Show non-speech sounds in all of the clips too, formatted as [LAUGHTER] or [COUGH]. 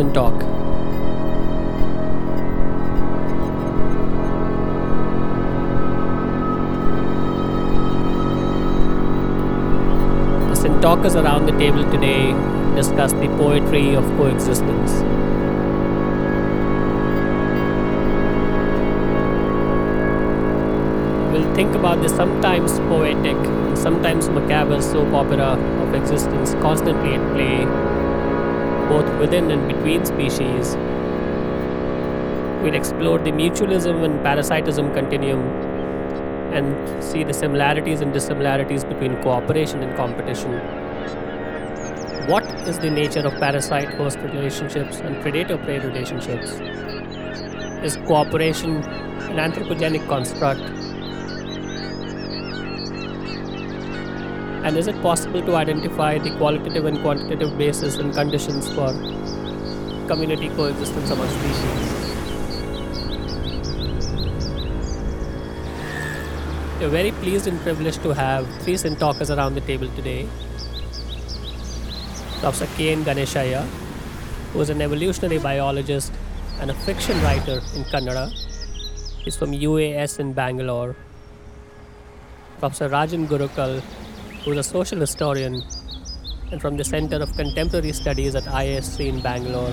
The Talkers around the table today discuss the poetry of coexistence. We'll think about the sometimes poetic and sometimes macabre soap opera of existence constantly at play both within and between species. We'll explore the mutualism and parasitism continuum and see the similarities and dissimilarities between cooperation and competition. What is the nature of parasite host relationships and predator prey relationships? Is cooperation an anthropogenic construct? And is it possible to identify the qualitative and quantitative basis and conditions for community coexistence among species? We're very pleased and privileged to have three Sin talkers around the table today. Professor K.N. Ganeshaiah, who is an evolutionary biologist and a fiction writer in Kannada. He's from UAS in Bangalore. Professor Rajan Gurukkal, who is a social historian and from the Center of Contemporary Studies at IISc in Bangalore.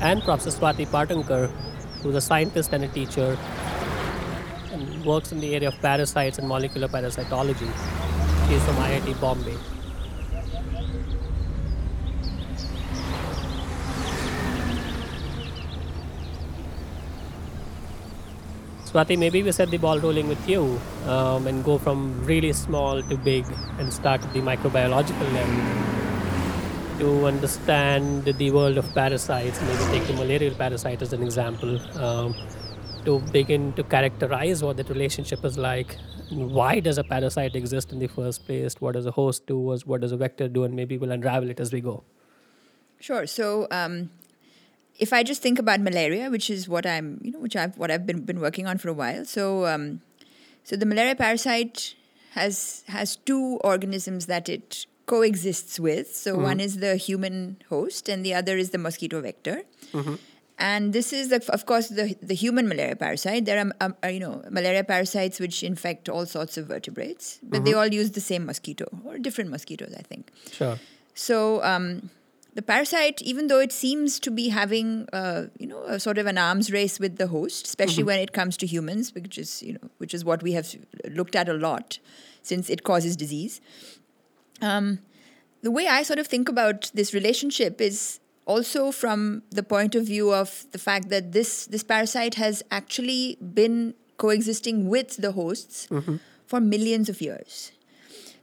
And Professor Swati Patankar, who's a scientist and a teacher and works in the area of parasites and molecular parasitology. She is from IIT Bombay. Swati, maybe we set the ball rolling with you um, and go from really small to big and start at the microbiological level to understand the world of parasites. Maybe take the malarial parasite as an example. Um, to begin to characterize what that relationship is like. Why does a parasite exist in the first place? What does a host do? What does a vector do? And maybe we'll unravel it as we go. Sure. So, um, if I just think about malaria, which is what I'm, you know, which I've what I've been been working on for a while. So, um, so the malaria parasite has has two organisms that it coexists with. So mm-hmm. one is the human host, and the other is the mosquito vector. Mm-hmm. And this is, the, of course, the, the human malaria parasite. There are, um, uh, you know, malaria parasites which infect all sorts of vertebrates, but mm-hmm. they all use the same mosquito or different mosquitoes, I think. Sure. So um, the parasite, even though it seems to be having, uh, you know, a sort of an arms race with the host, especially mm-hmm. when it comes to humans, which is, you know, which is what we have looked at a lot since it causes disease. Um, the way I sort of think about this relationship is also from the point of view of the fact that this this parasite has actually been coexisting with the hosts mm-hmm. for millions of years.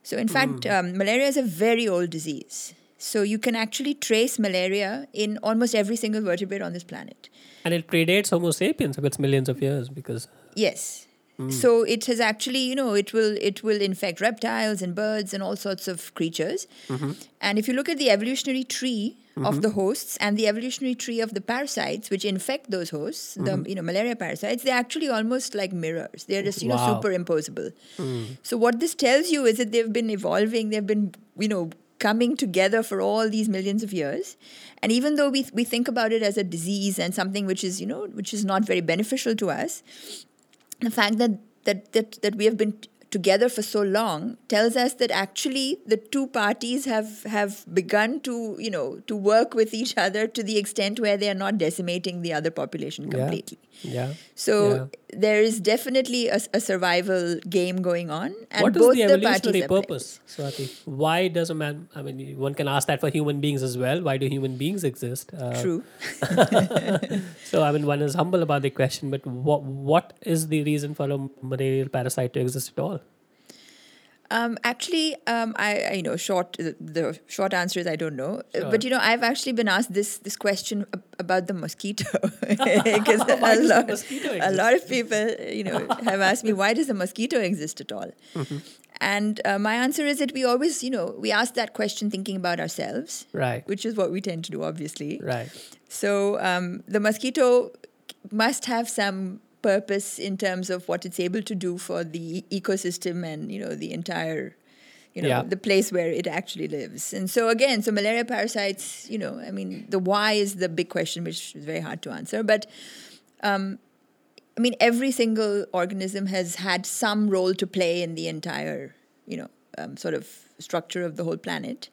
So, in mm. fact, um, malaria is a very old disease. So, you can actually trace malaria in almost every single vertebrate on this planet. And it predates Homo sapiens if it's millions of years because. Yes. Mm. So it has actually, you know, it will it will infect reptiles and birds and all sorts of creatures. Mm-hmm. And if you look at the evolutionary tree mm-hmm. of the hosts and the evolutionary tree of the parasites which infect those hosts, mm-hmm. the you know malaria parasites, they're actually almost like mirrors. They're just you know wow. superimposable. Mm. So what this tells you is that they've been evolving. They've been you know coming together for all these millions of years. And even though we, we think about it as a disease and something which is you know which is not very beneficial to us the fact that that that, that we have been together for so long tells us that actually the two parties have have begun to you know to work with each other to the extent where they are not decimating the other population completely. Yeah, yeah. so yeah. there is definitely a, a, survival game going on and what both is the evolutionary the purpose Swati? why does a man i mean one can ask that for human beings as well. Why do human beings exist? Uh, true. [LAUGHS] So i mean one is humble about the question but what what is the reason for a malarial parasite to exist at all um, actually, um, I, I, you know short the short answer is I don't know. Sure. But you know, I've actually been asked this this question about the mosquito [LAUGHS] because [LAUGHS] a lot a lot of people you know [LAUGHS] have asked me why does the mosquito exist at all. Mm-hmm. And uh, my answer is that we always, you know, we ask that question thinking about ourselves, right? Which is what we tend to do, obviously, right. So um, the mosquito must have some purpose in terms of what it's able to do for the ecosystem and you know the entire you know, Yeah. the place where it actually lives. And so again, so malaria parasites, you know, I mean, the why is the big question, which is very hard to answer. But um, I mean, every single organism has had some role to play in the entire, you know, um, sort of structure of the whole planet.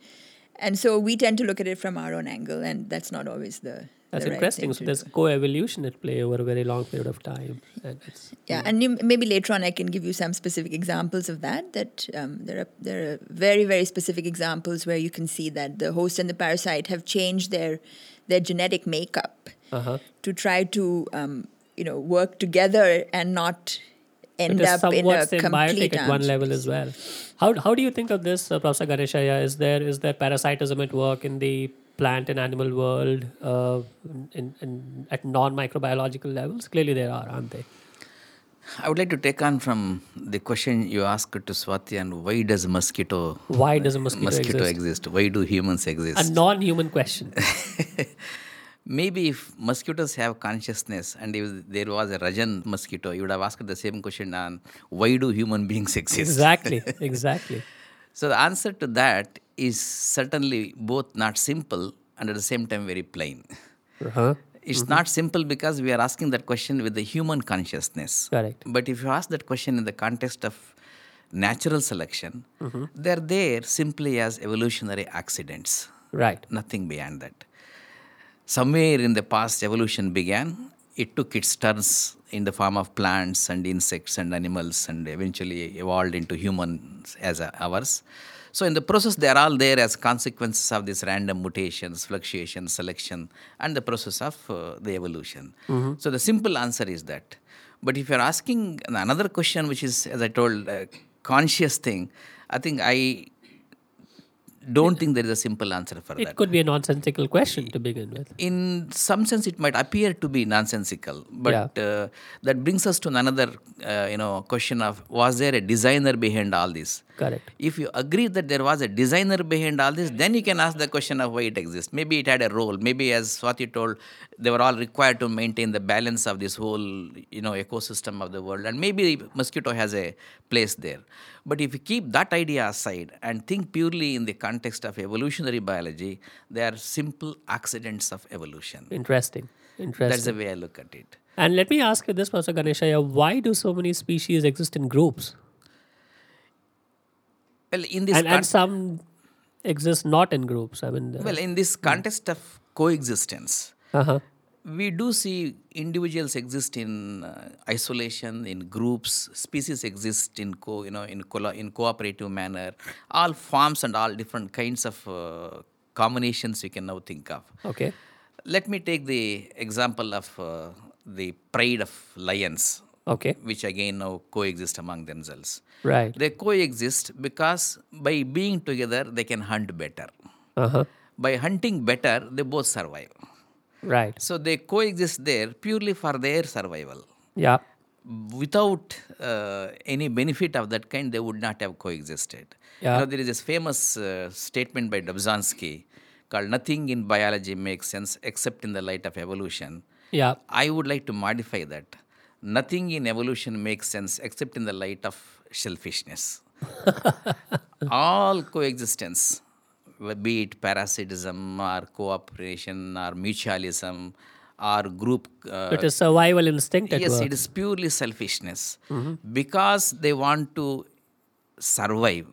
And so we tend to look at it from our own angle, and that's not always the. That's right interesting. So there's co-evolution at play over a very long period of time, and it's Yeah, and you, maybe later on I can give you some specific examples of that. That um, there are there are very very specific examples where you can see that the host and the parasite have changed their their genetic makeup uh-huh. to try to um, you know work together and not end it is up in a complete symbiotic at one level as well. How how do you think of this, uh, Professor Ganeshaiah? Is there is there parasitism at work in the plant and animal world, uh, in, in at non-microbiological levels? Clearly, there are, aren't they? I would like to take on from the question you asked to Swati and why does mosquito Why does a mosquito, mosquito exist? exist? Why do humans exist? A non-human question. [LAUGHS] Maybe if mosquitoes have consciousness and if there was a Rajan mosquito, you would have asked the same question on why do human beings [LAUGHS] exist? exactly, exactly. So the answer to that is certainly both not simple and at the same time very plain. Uh-huh. It's not simple because we are asking that question with the human consciousness. Correct. But if you ask that question in the context of natural selection, they're there simply as evolutionary accidents, Right. nothing beyond that. Somewhere in the past, evolution began. It took its turns in the form of plants and insects and animals and eventually evolved into humans as ours. So, in the process, they are all there as consequences of these random mutations, fluctuations, selection, and the process of uh, the evolution. So, the simple answer is that. But if you're asking another question, which is, as I told, a conscious thing, I think I don't think there is a simple answer for that. It could be a nonsensical question to begin with. in some sense it might appear to be nonsensical but uh, that brings us to another uh, you know question of was there a designer behind all this? Correct. if you agree that there was a designer behind all this then you can ask the question of why it exists. Maybe it had a role. Maybe as swati told they were all required to maintain the balance of this whole you know ecosystem of the world. And maybe mosquito has a place there but if you keep that idea aside and think purely in the context of evolutionary biology they are simple accidents of evolution Interesting. Interesting. that's the way i look at it And let me ask you this, Professor Ganeshaiah, why do so many species exist in groups? well in this And, con- and some exist not in groups. I mean, uh, well in this context of coexistence uh-huh. We do see individuals exist in uh, isolation in groups species exist in co you know in in cooperative manner all forms and all different kinds of uh, combinations you can now think of Okay. let me take the example of uh, the pride of lions Okay. which again now coexist among themselves Right. they coexist because by being together they can hunt better Uh-huh. by hunting better they both survive Right. so they coexist there purely for their survival. Yeah. Without uh, any benefit of that kind, they would not have coexisted. Yeah. know, there is this famous uh, statement by Dobzhansky called "Nothing in biology makes sense except in the light of evolution." Yeah. I would like to modify that. Nothing in evolution makes sense except in the light of selfishness. [LAUGHS] All coexistence, be it parasitism or cooperation or mutualism or group. Uh, it is survival instinct yes, work. it is purely selfishness. Because they want to survive,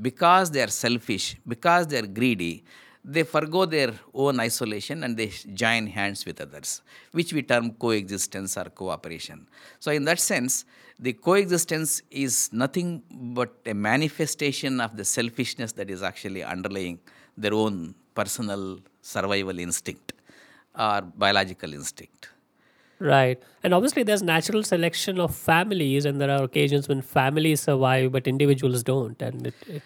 because they are selfish, because they are greedy, they forgo their own isolation and they join hands with others, which we term coexistence or cooperation. So, in that sense, the coexistence is nothing but a manifestation of the selfishness that is actually underlying their own personal survival instinct or biological instinct. Right. And obviously, there's natural selection of families, and there are occasions when families survive, but individuals don't. And it, it,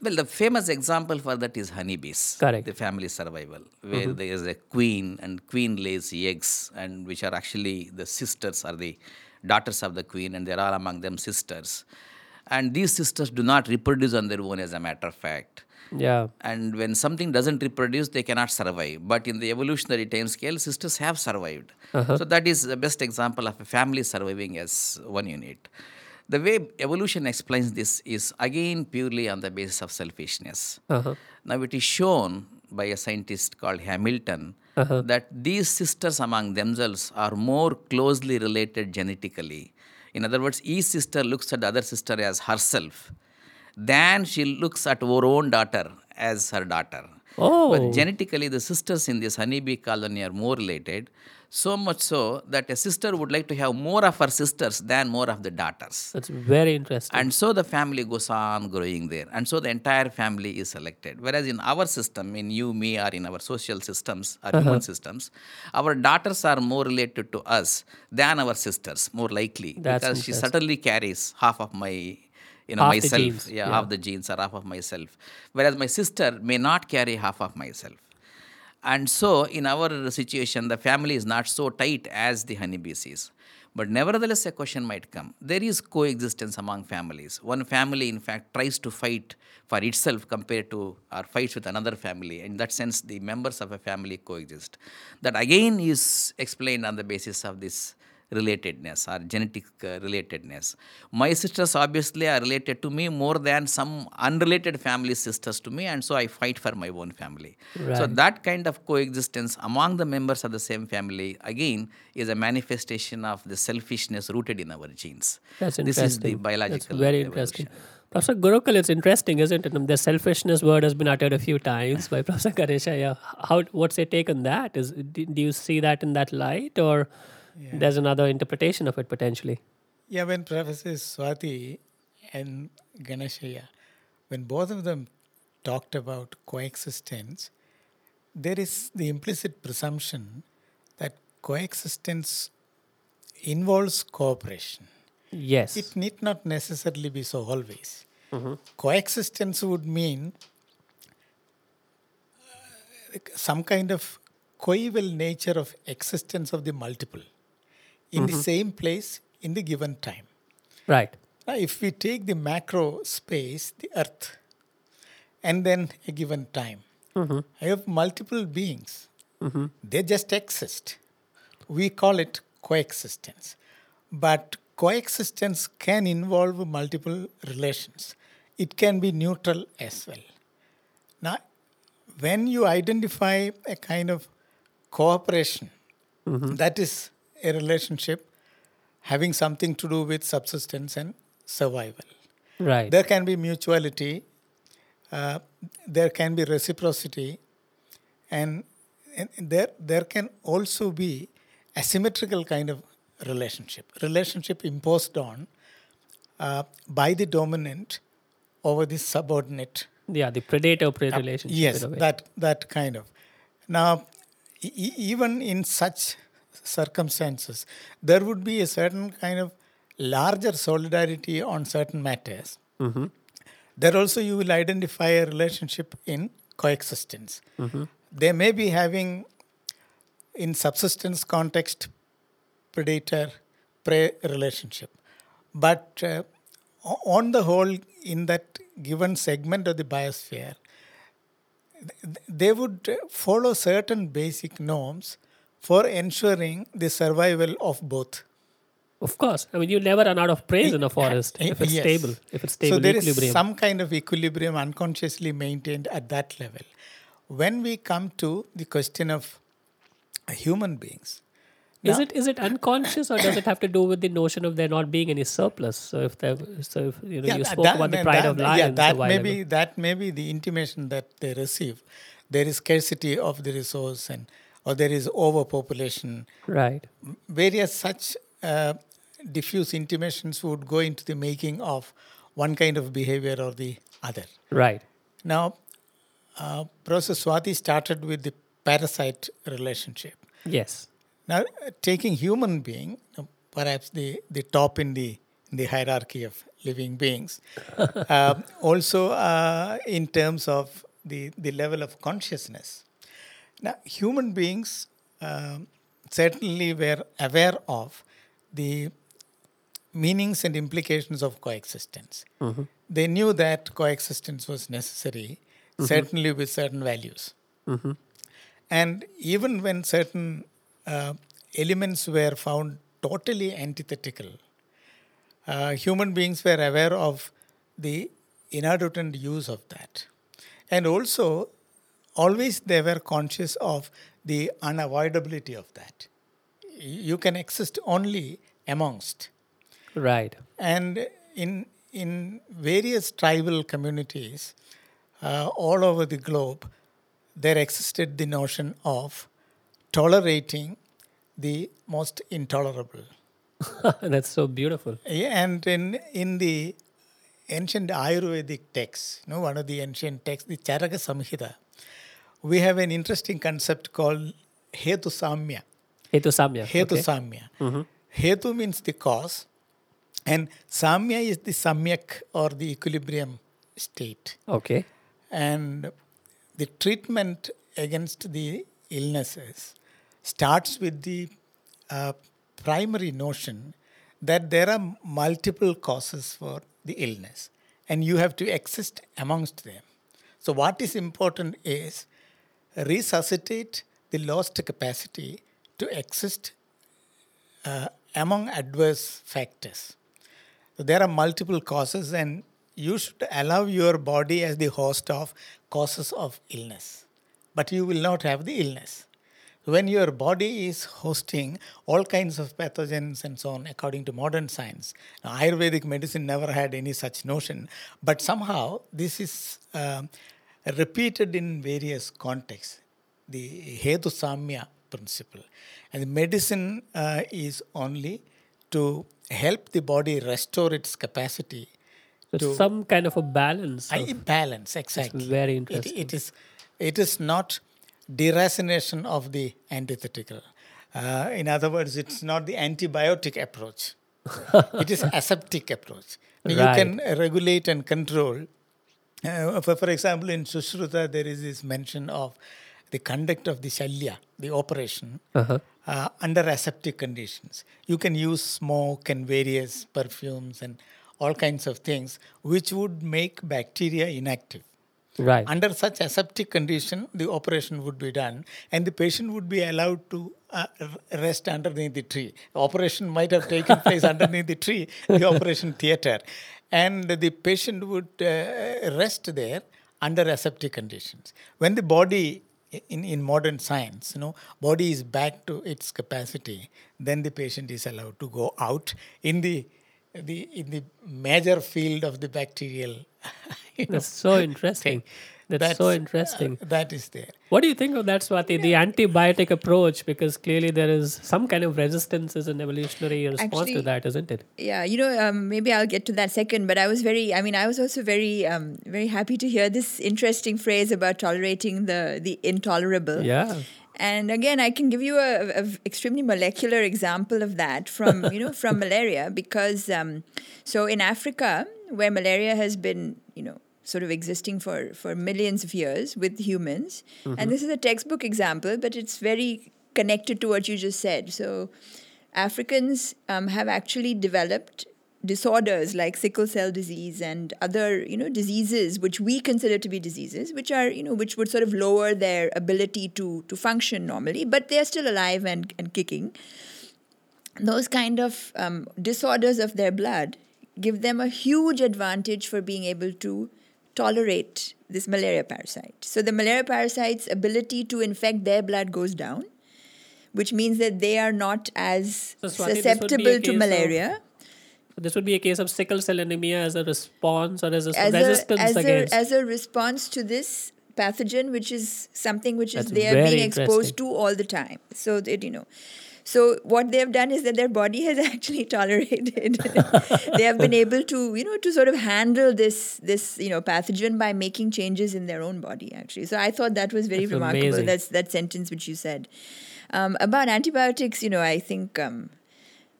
Well, the famous example for that is honeybees. Correct. The family survival, mm-hmm. where there is a queen and queen lays eggs, and which are actually the sisters or the daughters of the queen, and they're all among them sisters. And these sisters do not reproduce on their own, as a matter of fact. yeah. And when something doesn't reproduce, they cannot survive. But in the evolutionary time scale, sisters have survived. Uh-huh. So that is the best example of a family surviving as one unit. The way evolution explains this is again purely on the basis of selfishness. Uh-huh. Now, it is shown by a scientist called Hamilton Uh-huh. that these sisters among themselves are more closely related genetically. In other words, each sister looks at the other sister as herself, than she looks at her own daughter as her daughter. Oh. But genetically, the sisters in this honeybee colony are more related, so much so that a sister would like to have more of her sisters than more of the daughters. That's very interesting. And so the family goes on growing there. And so the entire family is selected. Whereas in our system, in you, me, or in our social systems, our uh-huh. human systems, our daughters are more related to us than our sisters, more likely. That's because she certainly carries half of my you know Half the myself genes, yeah, yeah. half the genes are half of myself whereas my sister may not carry half of myself and so, in our situation, the family is not so tight as the honeybees is. But nevertheless, a question might come. There is coexistence among families. One family, in fact, tries to fight for itself compared to or fights with another family. In that sense, the members of a family coexist. That again is explained on the basis of this relatedness or genetic uh, relatedness. My sisters obviously are related to me more than some unrelated family sisters to me, and so I fight for my own family. So that kind of coexistence among the members of the same family again is a manifestation of the selfishness rooted in our genes. That's this interesting. is the biological. That's very evolution. interesting. Professor Gurukkal, it's interesting, isn't it? The selfishness word has been uttered a few times by [LAUGHS] Professor Ganesha. Yeah. How? What's your take on that? Is do do you see that in that light, or there's another interpretation of it potentially? Yeah, when Professor Swati and Ganeshaiah, when both of them talked about coexistence, there is the implicit presumption that coexistence involves cooperation. Yes. It need not necessarily be so always. Coexistence would mean uh, some kind of coeval nature of existence of the multiple in the mm-hmm. same place in the given time. right. Now, if we take the macro space, the earth, and then a given time, mm-hmm. I have multiple beings. Mm-hmm. They just exist. We call it coexistence. But coexistence can involve multiple relations, it can be neutral as well. Now, when you identify a kind of cooperation, that is a relationship having something to do with subsistence and survival. Right. There can be mutuality, uh, there can be reciprocity, and, and there there can also be asymmetrical kind of relationship, relationship imposed on uh, by the dominant over the subordinate yeah. The predator-prey relationship. Yes, in a way. that that kind of. Now, e- even in such circumstances, there would be a certain kind of larger solidarity on certain matters. There also you will identify a relationship in coexistence. They may be having, in subsistence context, predator prey relationship, but uh, on the whole, in that given segment of the biosphere, they would follow certain basic norms for ensuring the survival of both. Of course. I mean, you never run out of praise in a forest Eh, if it's yes. stable. If it's stable so there equilibrium. is some kind of equilibrium unconsciously maintained at that level. When we come to the question of human beings, Is it is it unconscious or does it have to do with the notion of there not being any surplus? So if there, so if you know you spoke that- about the pride that- of lions Yeah, that may ago. be that may be the intimation that they receive. There is scarcity of the resource, and or there is overpopulation. right. Various such uh, diffuse intimations would go into the making of one kind of behavior or the other. Right. Now, uh, Professor Swati started with the parasite relationship. Yes. Now, uh, taking human being, uh, perhaps the, the top in the in the hierarchy of living beings, [LAUGHS] uh, also uh, in terms of the, the level of consciousness. Now, human beings um, certainly were aware of the meanings and implications of coexistence. They knew that coexistence was necessary, certainly with certain values. And even when certain uh, elements were found totally antithetical, uh, human beings were aware of the inadvertent use of that. And also, always they were conscious of the unavoidability of that. You can exist only amongst. Right. And in, in various tribal communities uh, all over the globe, there existed the notion of tolerating the most intolerable. [LAUGHS] That's so beautiful. Yeah, and in in the ancient Ayurvedic texts, you know, one of the ancient texts, the Charaka Samhita, we have an interesting concept called Hetu Samya. Hetu Samya. Hetu okay. Samya. Hetu means the cause, and Samya is the Samyak or the equilibrium state. Okay. And the treatment against the illnesses starts with the uh, primary notion that there are multiple causes for the illness and you have to exist amongst them. So, what is important is resuscitate the lost capacity to exist uh, among adverse factors. There are multiple causes, and you should allow your body as the host of causes of illness. But you will not have the illness. When your body is hosting all kinds of pathogens and so on, according to modern science, now, Ayurvedic medicine never had any such notion, but somehow this is um, repeated in various contexts. The Hetu Samya principle. And the medicine uh, is only to help the body restore its capacity So to some kind of a balance. I, of- balance exactly. very It- interesting. it is it is not deracination of the antithetical. Uh, in other words, it's not the antibiotic approach. [LAUGHS] it is aseptic approach. You can regulate and control. Uh, for, for example, in Sushruta, there is this mention of the conduct of the shalya, the operation, Uh-huh. uh, under aseptic conditions. You can use smoke and various perfumes and all kinds of things which would make bacteria inactive. Right. Under such aseptic condition, the operation would be done, and the patient would be allowed to uh, rest underneath the tree. The Operation might have taken place [LAUGHS] underneath the tree, the operation theater, and the patient would uh, rest there under aseptic conditions. When the body in, in modern science, you know, body is back to its capacity, then the patient is allowed to go out in the the in the major field of the bacterial. [LAUGHS] you know, That's so interesting. thing. That's, so uh, interesting. that is there. What do you think of that, Swati? The antibiotic approach, because clearly there is some kind of resistance as an evolutionary response to that, isn't it? Yeah, you know, um, maybe I'll get to that second. But I was very, I mean, I was also very, um, very happy to hear this interesting phrase about tolerating the the intolerable. Yeah. And again, I can give you a, a extremely molecular example of that from you know from [LAUGHS] malaria because um, so in Africa where malaria has been you know sort of existing for for millions of years with humans, and this is a textbook example, but it's very connected to what you just said. So Africans um, have actually developed disorders like sickle cell disease and other you know diseases which we consider to be diseases which are you know which would sort of lower their ability to to function normally but they are still alive and, and kicking. Those kind of um, disorders of their blood give them a huge advantage for being able to tolerate this malaria parasite so the malaria parasite's ability to infect their blood goes down which means that they are not as So, Swati, this would be a susceptible to case of- malaria This would be a case of sickle cell anemia as a response or as a as resistance a, as against. A, as a response to this pathogen, which is something which is That's they are being exposed to all the time. So that you know. So what they have done is that their body has [LAUGHS] actually tolerated. they have been able to, you know, to sort of handle this this you know pathogen by making changes in their own body. Actually, so I thought that was very That's remarkable. amazing. That's that sentence which you said um, about antibiotics. You know, I think. Um,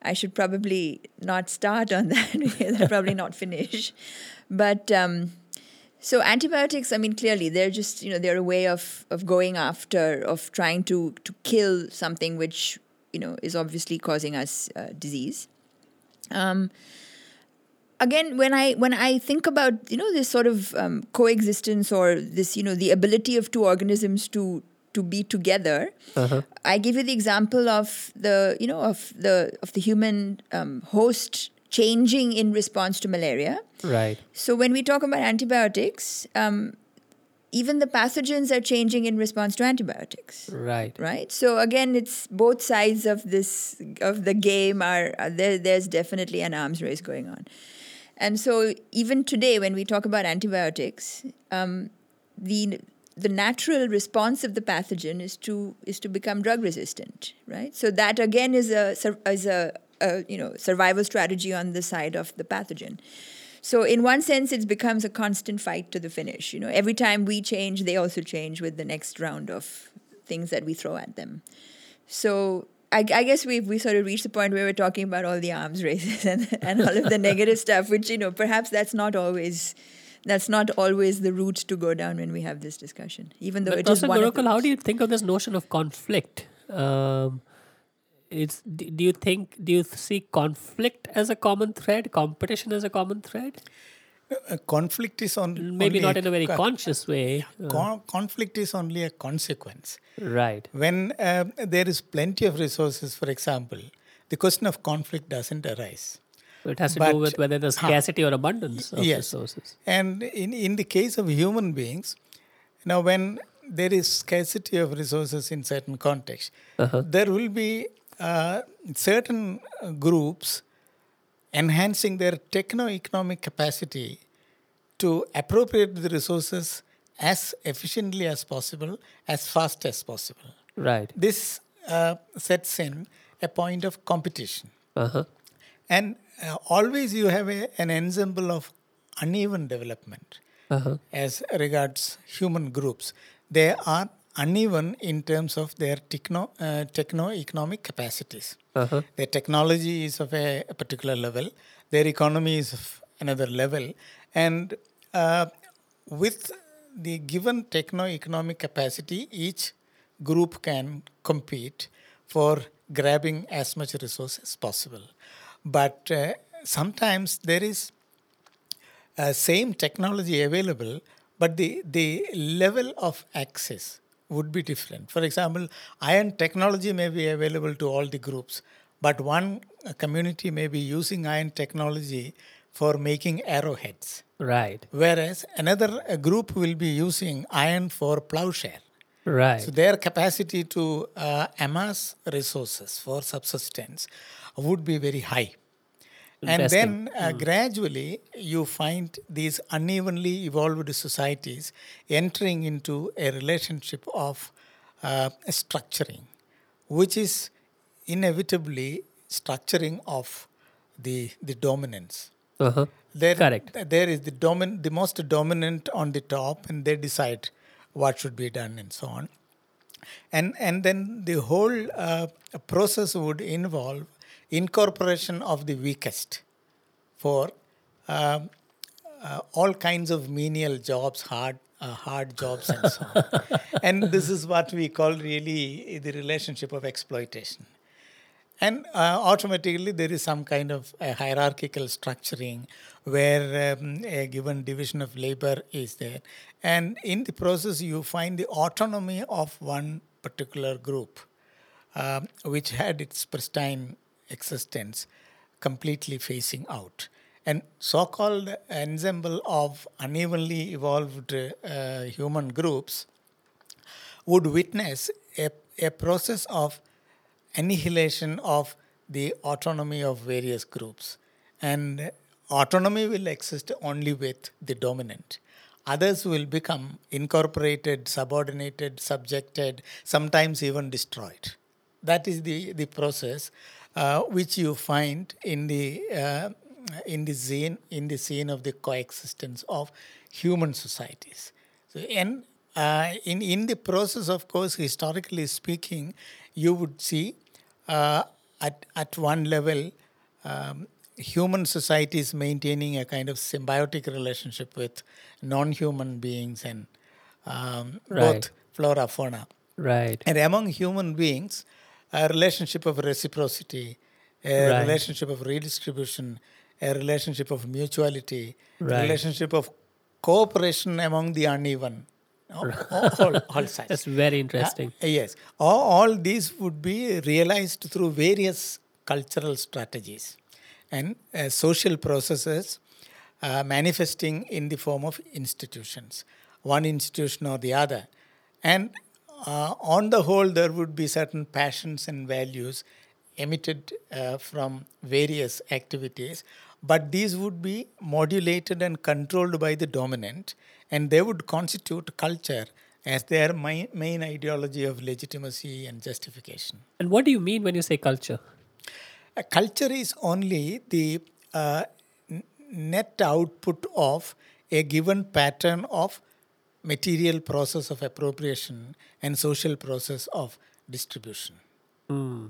I should probably not start on [LAUGHS] that because I'll probably not finish. But um, so antibiotics, I mean, clearly they're just you know they're a way of of going after of trying to to kill something which you know is obviously causing us uh, disease. Um, again, when I when I think about you know this sort of um, coexistence or this you know the ability of two organisms to to be together, I give you the example of the you know of the of the human um, host changing in response to malaria. Right. So when we talk about antibiotics, um, even the pathogens are changing in response to antibiotics. Right. Right. So again, it's both sides of this of the game are, are there. There's definitely an arms race going on, and so even today, when we talk about antibiotics, um, the the natural response of the pathogen is to is to become drug resistant, right? So that again is a is a, a you know survival strategy on the side of the pathogen. So in one sense, it becomes a constant fight to the finish. You know, every time we change, they also change with the next round of things that we throw at them. So I, I guess we we sort of reached the point where we're talking about all the arms [LAUGHS] races and, and all of the negative stuff, which you know perhaps that's not always that's not always the route to go down when we have this discussion, even though But it is Professor one the how do you think of this notion of conflict? Um, it's do do you think do you see conflict as a common thread, competition as a common thread? Uh, conflict is on Maybe not in a very co- conscious way. Uh, con- conflict is only a consequence. right. When uh, there is plenty of resources, for example, the question of conflict doesn't arise. It has to But- do with whether there's Huh. scarcity or abundance of Yes. resources. And in, in the case of human beings, now when there is scarcity of resources in certain contexts, Uh-huh. there will be uh, certain uh, groups enhancing their techno-economic capacity to appropriate the resources as efficiently as possible, as fast as possible. Right. This uh, sets in a point of competition. Uh-huh. And uh, always you have a, an ensemble of uneven development Uh-huh. as regards human groups. They are uneven in terms of their techno, uh, techno-economic capacities. Uh-huh. Their technology is of a, a particular level, their economy is of another level, and uh, with the given techno-economic capacity, each group can compete for grabbing as much resource as possible. But uh, sometimes there is uh, same technology available, but the, the level of access would be different. For example, iron technology may be available to all the groups, but one uh, community may be using iron technology for making arrowheads, Right. whereas another uh, group will be using iron for plowshare. Right. So their capacity to uh, amass resources for subsistence would be very high. And then uh, gradually you find these unevenly evolved societies entering into a relationship of uh, structuring, which is inevitably structuring of the, the dominance. uh-huh. There, Correct. There is the domin, the most dominant on the top, and they decide what should be done and so on. And and then the whole uh, process would involve incorporation of the weakest for um, uh, all kinds of menial jobs, hard uh, hard jobs, and so on. [LAUGHS] and this is what we call really the relationship of exploitation. And uh, automatically, there is some kind of a hierarchical structuring where um, a given division of labor is there. And in the process, you find the autonomy of one particular group, um, which had its pristine existence, completely facing out. And so called ensemble of unevenly evolved uh, human groups would witness a, a process of annihilation of the autonomy of various groups. And autonomy will exist only with the dominant. Others will become incorporated, subordinated, subjected, sometimes even destroyed. That is the, the process uh, which you find in the uh, in the scene in the scene of the coexistence of human societies. So, and uh, in in the process, of course, historically speaking, you would see uh, at at one level um, human societies maintaining a kind of symbiotic relationship with non-human beings and um, Right. both flora fauna. Right. And among human beings, a relationship of reciprocity, a Right. relationship of redistribution, a relationship of mutuality, Right. a relationship of cooperation among the uneven. All, all, all [LAUGHS] sides. That's very interesting. Uh, yes. All, all these would be realized through various cultural strategies. and uh, social processes uh, manifesting in the form of institutions, one institution or the other. And uh, on the whole, there would be certain passions and values emitted uh, from various activities, but these would be modulated and controlled by the dominant, and they would constitute culture as their main, main ideology of legitimacy and justification. And what do you mean when you say culture? A culture is only the uh, net output of a given pattern of material process of appropriation and social process of distribution. Hmm.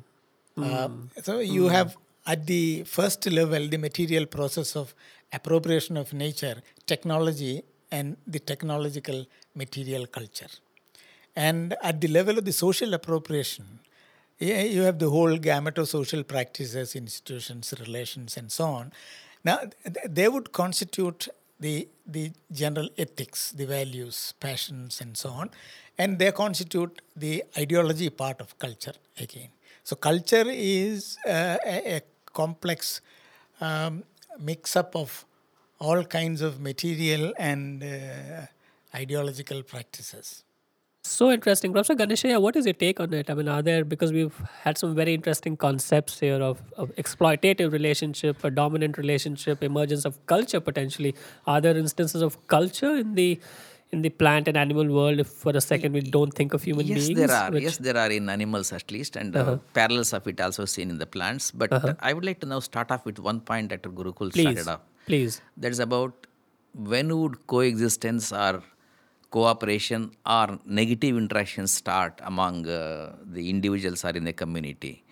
Uh, hmm. so you hmm. have at the first level the material process of appropriation of nature, technology, and the technological material culture. And at the level of the social appropriation, you have the whole gamut of social practices, institutions, relations, and so on. Now, they would constitute the the general ethics, the values, passions, and so on, and they constitute the ideology part of culture again. So, culture is uh, a, a complex um, mix up of all kinds of material and uh, ideological practices. So interesting. Professor Ganeshaiah, what is your take on it? I mean, are there, because we've had some very interesting concepts here of, of exploitative relationship, a dominant relationship, emergence of culture potentially. Are there instances of culture in the in the plant and animal world if for a second we don't think of human beings? yes, beings? there are. which- Yes, there are in animals at least, and uh parallels of it also seen in the plants. But uh, I would like to now start off with one point that Gurukkal Please, started off. please. That is about when would coexistence or cooperation or negative interactions start among uh, the individuals or in the community.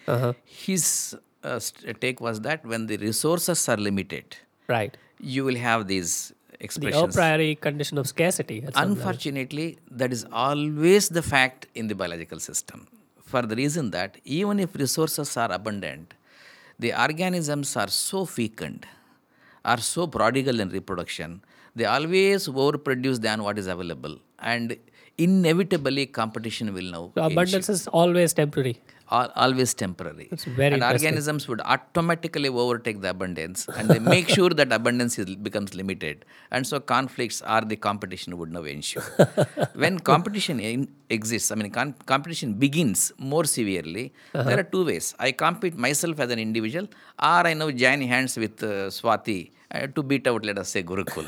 His uh, take was that when the resources are limited, Right. you will have these expressions. The a priori condition of scarcity. at some level. Unfortunately, that is always the fact in the biological system. For the reason that even if resources are abundant, the organisms are so fecund, are so prodigal in reproduction, they always overproduce than what is available. And inevitably, competition will now. So abundance is always temporary. al- always temporary. That's very and organisms would automatically overtake the abundance and they make sure that abundance is, becomes limited. And so conflicts or the competition would now ensue. [LAUGHS] when competition in, exists, I mean, competition begins more severely, Uh-huh. there are two ways. I compete myself as an individual or I now join hands with uh, Swati uh, to beat out, let us say, Gurukkal.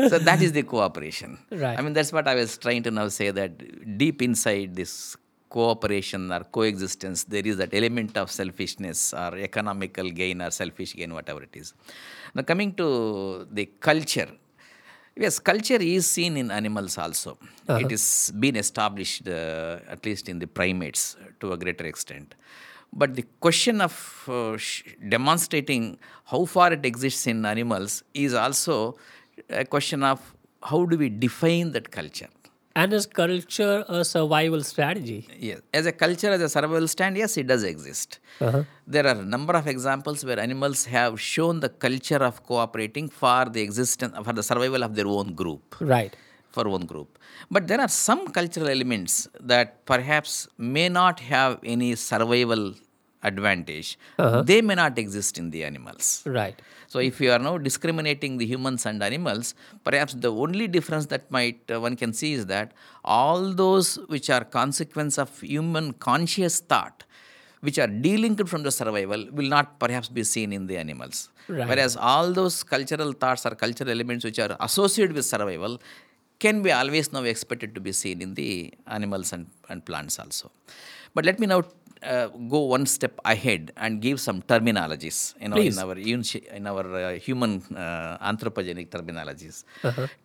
[LAUGHS] so that is the cooperation. Right. I mean, that's what I was trying to now say that deep inside this cooperation or coexistence, there is that element of selfishness or economical gain or selfish gain, whatever it is. Now, coming to the culture. Yes, culture is seen in animals also. It is been established, uh, at least in the primates, to a greater extent. But the question of uh, sh- demonstrating how far it exists in animals is also a question of how do we define that culture. And is culture a survival strategy? Yes, as a culture, as a survival stand, yes, it does exist. There are a number of examples where animals have shown the culture of cooperating for the existence, for the survival of their own group. Right. For one group. But there are some cultural elements that perhaps may not have any survival advantage. They may not exist in the animals. Right. So if you are now discriminating the humans and animals, perhaps the only difference that might uh, one can see is that all those which are consequence of human conscious thought, which are delinked from the survival, will not perhaps be seen in the animals. Right. Whereas all those cultural thoughts or cultural elements which are associated with survival can be always now expected to be seen in the animals and, and plants also. But let me now uh, go one step ahead and give some terminologies you know, Please. in our, in our uh, human uh, anthropogenic terminologies.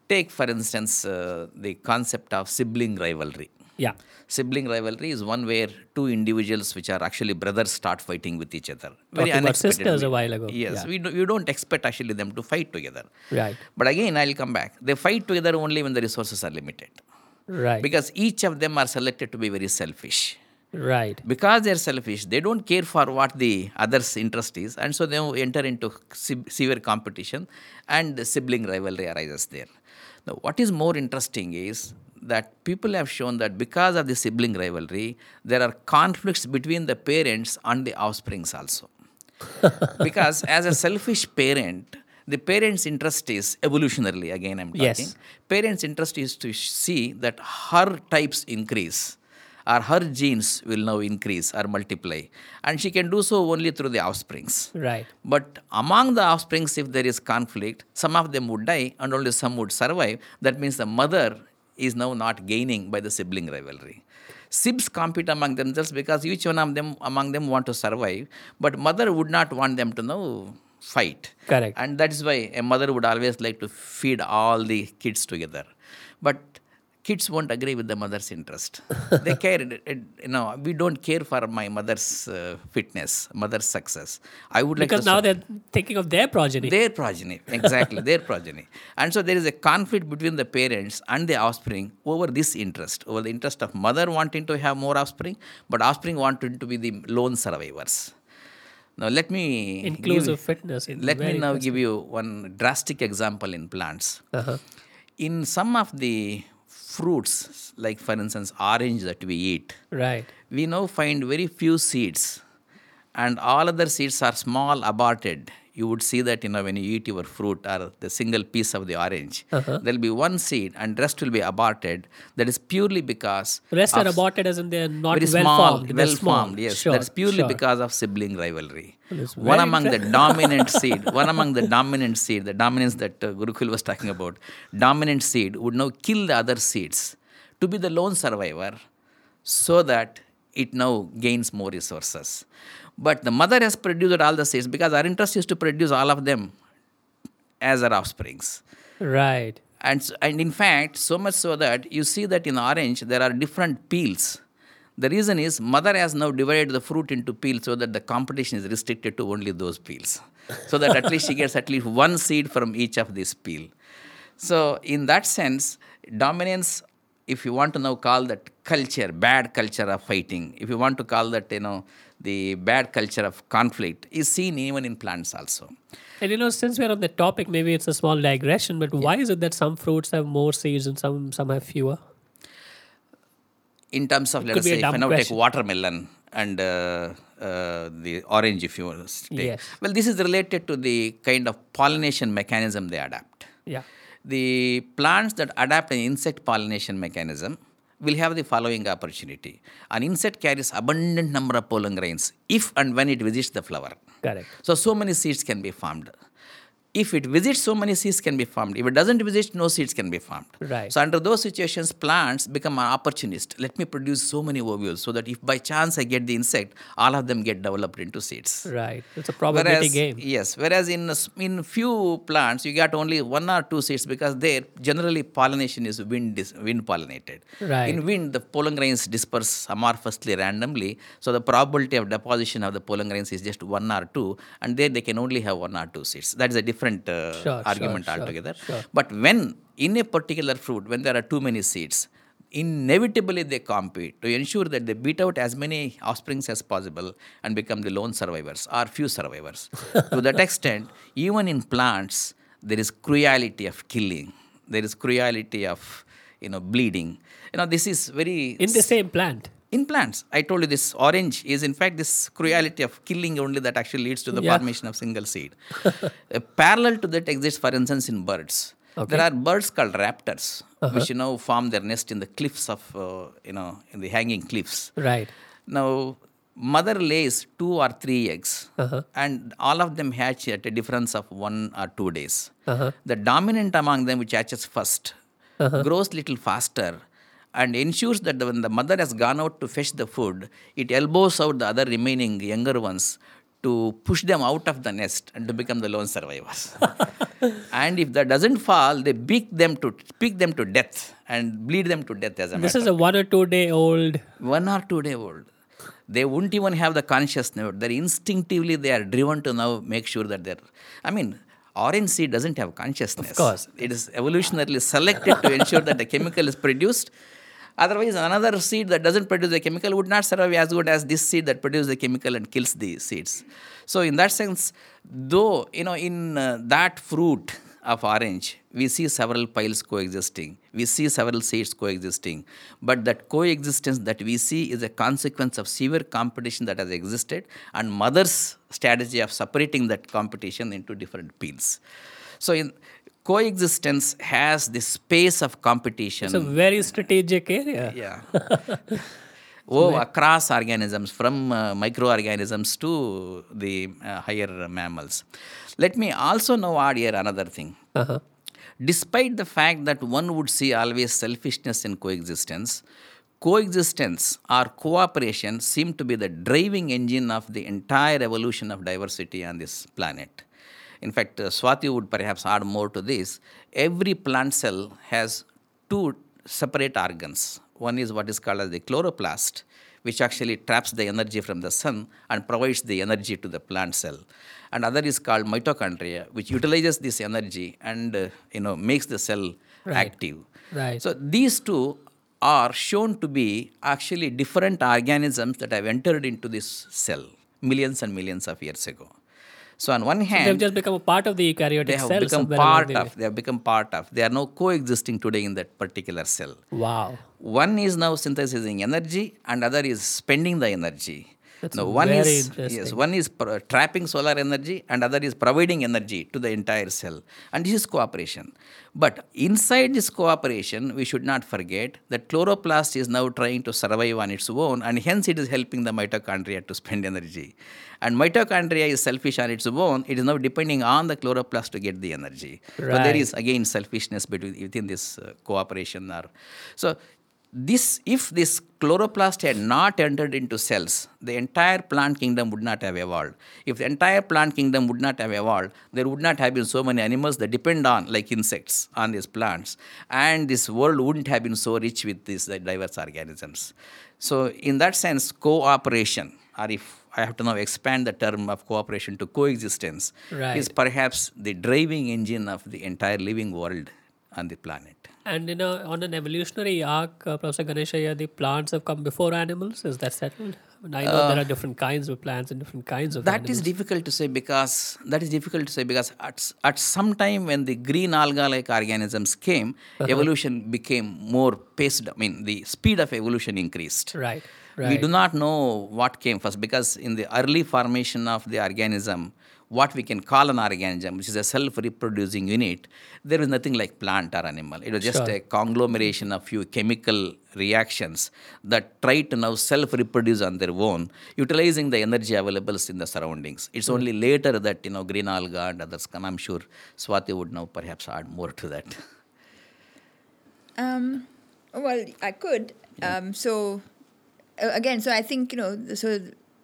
Take, for instance, uh, the concept of sibling rivalry. Yeah. Sibling rivalry is one where two individuals, which are actually brothers, start fighting with each other. Talking about sisters a while ago. Yes, Yeah. we, do, we don't expect actually them to fight together. Right. But again, I'll come back. They fight together only when the resources are limited. Right. Because each of them are selected to be very selfish. right. Because they're selfish, they don't care for what the other's interest is, and so they enter into severe competition, and the sibling rivalry arises there. Now, what is more interesting is that people have shown that because of the sibling rivalry, there are conflicts between the parents and the offsprings also. [LAUGHS] because as a selfish parent, the parent's interest is evolutionarily, again, I'm talking. Yes. Parent's interest is to see that her types increase or her genes will now increase or multiply. And she can do so only through the offsprings. Right. But among the offsprings, if there is conflict, some of them would die and only some would survive. That means the mother is now not gaining by the sibling rivalry. Sibs compete among themselves because each one of them among them want to survive, but mother would not want them to know fight. Correct. And that is why a mother would always like to feed all the kids together. But kids won't agree with the mother's interest. they [LAUGHS] care, it- it- you know, we don't care for my mother's uh, fitness, mother's success. I would like Because now they're thinking of their progeny. their progeny, exactly, their progeny. [LAUGHS] And so there is a conflict between the parents and the offspring over this interest, over the interest of mother wanting to have more offspring, but offspring wanting to be the lone survivors. Now let me give- Inclusive fitness. let me now give you one drastic example in plants. Uh-huh. In some of the fruits, like for instance orange that we eat, Right. we now find very few seeds and all other seeds are small aborted you would see that you know when you eat your fruit or the single piece of the orange there'll be one seed and rest will be aborted. That is purely because Rest are aborted as in they're not very well small formed. Well formed yes. Sure, that's purely sure. because of sibling rivalry. That's one among the [LAUGHS] dominant seed one among the dominant seed the dominance that uh, Gurukkal was talking about dominant seed would now kill the other seeds to be the lone survivor so that it now gains more resources but the mother has produced all the seeds because our interest is to produce all of them as our offsprings. Right. and and in fact so much so that you see that in orange there are different peels. The reason is mother has now divided the fruit into peels so that the competition is restricted to only those peels. So that at least she gets at least one seed from each of these peel so in that sense dominance if you want to now call that culture bad culture of fighting if you want to call that you know the bad culture of conflict is seen even in plants also And you know, since we're on the topic, maybe it's a small digression, but why is it that some fruits have more seeds and some some have fewer? in terms of let us say if I now question. take watermelon and uh, uh, the orange if you want to take. Yes. Well, this is related to the kind of pollination mechanism they adapt. Yeah. The plants that adapt an insect pollination mechanism will have the following opportunity. An insect carries abundant number of pollen grains if and when it visits the flower. Correct. So, so many seeds can be formed. If it visits, so many seeds can be formed. If it doesn't visit, no seeds can be formed. Right. So, under those situations, plants become an opportunist. Let me produce so many ovules so that if by chance I get the insect, all of them get developed into seeds. Right. It's a probability Whereas, game. yes, whereas in in few plants you get only one or two seeds because there generally pollination is wind wind pollinated. Right. In wind, the pollen grains disperse amorphously randomly, so the probability of deposition of the pollen grains is just one or two, and there they can only have one or two seeds. That is a different uh, Sure, argument sure, altogether. sure. But when in a particular fruit, when there are too many seeds, inevitably they compete to ensure that they beat out as many offsprings as possible and become the lone survivors or few survivors. [LAUGHS] to that extent, even in plants, there is cruelty of killing. There is cruelty of you know bleeding. You know this is very In the same plant. In plants. I told you this orange is in fact this cruelty of killing only that actually leads to the Yeah. formation of single seed. A parallel to that exists, for instance, in birds. There are birds called raptors, which you know form their nest in the cliffs of uh, you know in the hanging cliffs. Right. Now, mother lays two or three eggs, Uh-huh. and all of them hatch at a difference of one or two days. Uh-huh. The dominant among them, which hatches 1st grows little faster and ensures that when the mother has gone out to fetch the food, it elbows out the other remaining younger ones to push them out of the nest and to become the lone survivors. [LAUGHS] and if that doesn't fall, they beat them to pick them to death and bleed them to death as a This is a one or two day old. one or two day old they won't even have the consciousness they're instinctively they are driven to now make sure that they're i mean orange seed doesn't have consciousness Of course. it is evolutionarily selected to ensure that the chemical is produced otherwise another seed that doesn't produce the chemical would not survive as good as this seed that produces the chemical and kills the seeds so in that sense though you know in uh, that fruit of orange, we see several piles coexisting. We see several seeds coexisting. But that coexistence that we see is a consequence of severe competition that has existed and mother's strategy of separating that competition into different peels. So in coexistence has the space of competition. It's a very strategic area. Yeah. [LAUGHS] oh, across organisms, from uh, microorganisms to the uh, higher mammals. Let me also now add here another thing. Uh-huh. Despite the fact that one would see always selfishness in coexistence, coexistence or cooperation seem to be the driving engine of the entire evolution of diversity on this planet. In fact, uh, Swati would perhaps add more to this. Every plant cell has two separate organs. One is what is called as the chloroplast, which actually traps the energy from the sun and provides the energy to the plant cell. And other is called mitochondria, which utilizes this energy and uh, you know makes the cell Right. active. Right. So these two are shown to be actually different organisms that have entered into this cell millions and millions of years ago. So on one hand, They've just become a part of the eukaryotic they have cell. become part of. way. They have become part of. They are now coexisting today in that particular cell. Wow. One is now synthesizing energy, and other is spending the energy. That's now one very is yes, one is trapping solar energy, and other is providing energy to the entire cell. And this is cooperation. But inside this cooperation, we should not forget that chloroplast is now trying to survive on its own, and hence it is helping the mitochondria to spend energy. And mitochondria is selfish on its own; it is now depending on the chloroplast to get the energy. So there is again selfishness between within this uh, cooperation or so this if this chloroplast had not entered into cells the entire plant kingdom would not have evolved. If the entire plant kingdom would not have evolved there would not have been so many animals that depend on like insects on these plants. And this world wouldn't have been so rich with these diverse organisms. So in that sense cooperation or if i have to now expand the term of cooperation to coexistence is perhaps the driving engine of the entire living world on the planet. And you know, on an evolutionary arc, uh, Professor Ganeshaiah, the plants have come before animals. Is that settled? I, mean, I know there are different kinds of plants and different kinds of Uh, That is animals. difficult to say because that is difficult to say because at, at some time when the green alga-like organisms came, Uh-huh. evolution became more paced. I mean, the speed of evolution increased. Right. Right. We do not know what came first because in the early formation of the organism, what we can call an organism, which is a self-reproducing unit, there was nothing like plant or animal. It was just Sure. a conglomeration of few chemical reactions that try to now self-reproduce on their own, utilizing the energy available in the surroundings. It's only later that you know green alga and others come. I'm sure Swati would now perhaps add more to that. Um, well, I could. Um, so uh, again, so I think you know, so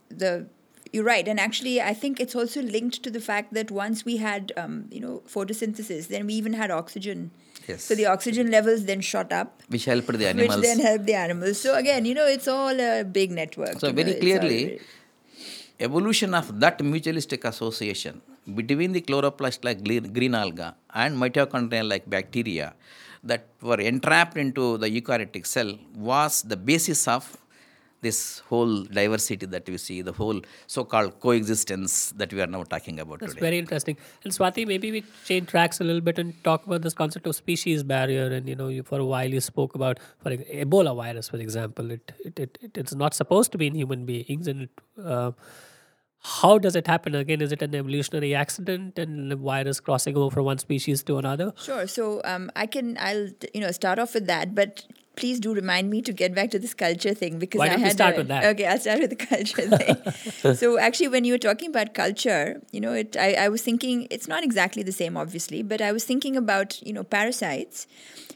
the you're right, and actually, I think it's also linked to the fact that once we had um, you know photosynthesis, then we even had oxygen. Yes. So the oxygen levels then shot up, Which helped the animals. which then helped the animals. So again, you know, it's all a big network. So know, very all clearly, evolution of that mutualistic association between the chloroplast like green, green alga and mitochondria like bacteria that were entrapped into the eukaryotic cell was the basis of this whole diversity that we see, the whole so-called coexistence that we are now talking about That's today. very interesting. And Swati, maybe we change tracks a little bit and talk about this concept of species barrier. And you know, you, for a while you spoke about, for ex- Ebola virus, for example, it, it, it, it it's not supposed to be in human beings, and it, uh, how does it happen? Again, is it an evolutionary accident and the virus crossing over from one species to another? Sure. So um, I can I'll you know start off with that, but please do remind me to get back to this culture thing because Why I don't we had start a- with that? Okay, I'll start with the culture [LAUGHS] thing. so actually, when you were talking about culture, you know, it I, I was thinking it's not exactly the same, obviously, but I was thinking about you know parasites.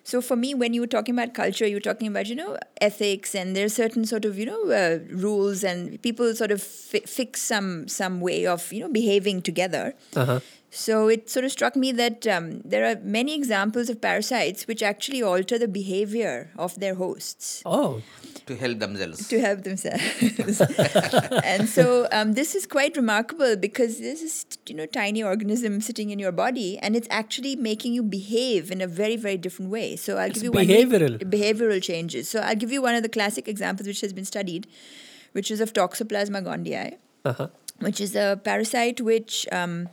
So for me, when you were talking about culture, you were talking about you know ethics, and there's certain sort of you know uh, rules, and people sort of fi- fix some some way of you know behaving together. Uh-huh. So it sort of struck me that um, there are many examples of parasites which actually alter the behavior of their hosts Oh, to help themselves. to help themselves. [LAUGHS] and so um, this is quite remarkable because this is you know tiny organism sitting in your body and it's actually making you behave in a very very different way. So I'll It's give you one behavioral. behavioral changes. So I'll give you one of the classic examples which has been studied, which is of Toxoplasma gondii uh-huh. which is a parasite which, um,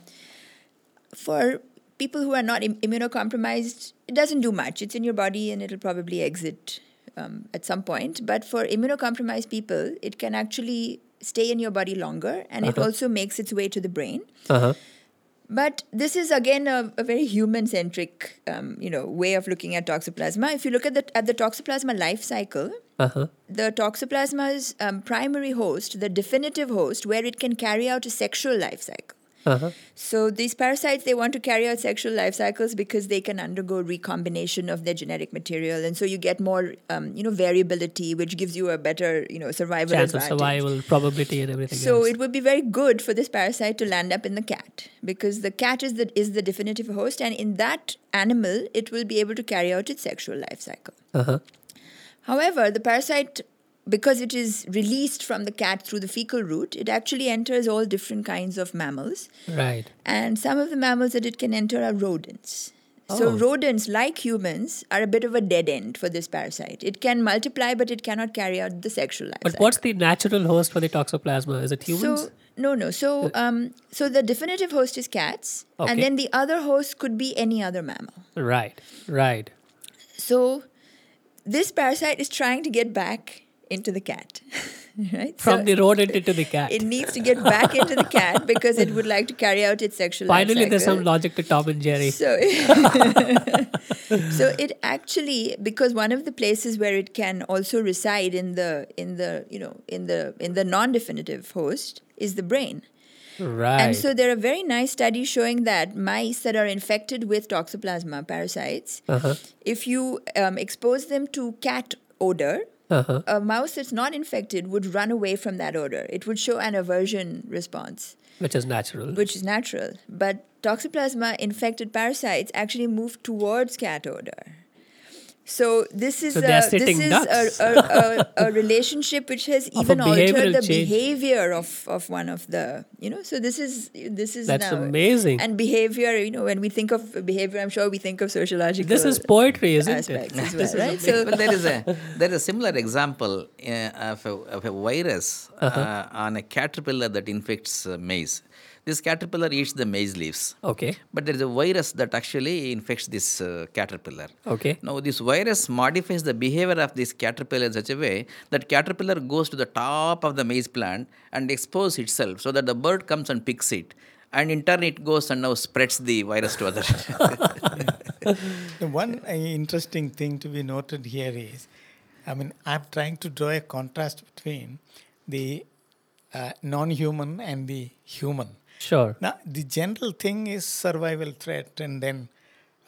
for people who are not Im- immunocompromised, it doesn't do much. It's in your body and it'll probably exit um, at some point. But for immunocompromised people, it can actually stay in your body longer and it also makes its way to the brain. Uh-huh. But this is again a, a very human-centric, um, you know, way of looking at toxoplasma. If you look at the at the toxoplasma life cycle, Uh-huh. the toxoplasma's um, primary host, the definitive host, where it can carry out a sexual life cycle. Uh-huh. So these parasites they want to carry out sexual life cycles because they can undergo recombination of their genetic material, and so you get more, um, you know, variability, which gives you a better, you know, survival Chance of survival, probability, and everything So else. it would be very good for this parasite to land up in the cat because the cat is the is the definitive host, and in that animal, it will be able to carry out its sexual life cycle. Uh-huh. However, the parasite, because it is released from the cat through the fecal route, it actually enters all different kinds of mammals, Right. and some of the mammals that it can enter are rodents. Oh. So rodents, like humans, are a bit of a dead end for this parasite. It can multiply, but it cannot carry out the sexual life. But cycle. what's the natural host for the toxoplasma? Is it humans? So no, no. So um, so the definitive host is cats, Okay. and then the other host could be any other mammal. right. Right. So this parasite is trying to get back into the cat, [LAUGHS] right? From So the rodent into the cat. it needs to get back into the cat [LAUGHS] because it would like to carry out its sexual Finally, there's some logic to Tom and Jerry. So, [LAUGHS] so it actually because one of the places where it can also reside in the in the you know in the in the non-definitive host is the brain. Right. And so there are very nice studies showing that mice that are infected with toxoplasma parasites, uh-huh. if you um, expose them to cat odor, Uh-huh. a mouse that's not infected would run away from that odor. It would show an aversion response, Which is natural. which is natural. But toxoplasma infected parasites actually move towards cat odor. So this is So a, this is a, a, a, [LAUGHS] a relationship which has even altered the change. behavior of, of one of the you know so this is this is That's now amazing. and behavior you know when we think of behavior I'm sure we think of sociological this is poetry, isn't aspects it? as [LAUGHS] well right so but there is a [LAUGHS] there is a similar example uh, of, a, of a virus uh on a caterpillar that infects uh, maize. This caterpillar eats the maize leaves. Okay. But there is a virus that actually infects this uh, caterpillar. Okay. Now this virus modifies the behavior of this caterpillar in such a way that caterpillar goes to the top of the maize plant and exposes itself so that the bird comes and picks it. And in turn it goes and now spreads the virus to other. The [LAUGHS] [LAUGHS] one uh, interesting thing to be noted here is, I mean, I'm trying to draw a contrast between the uh, non-human and the human. Sure. Now, the general thing is survival threat, and then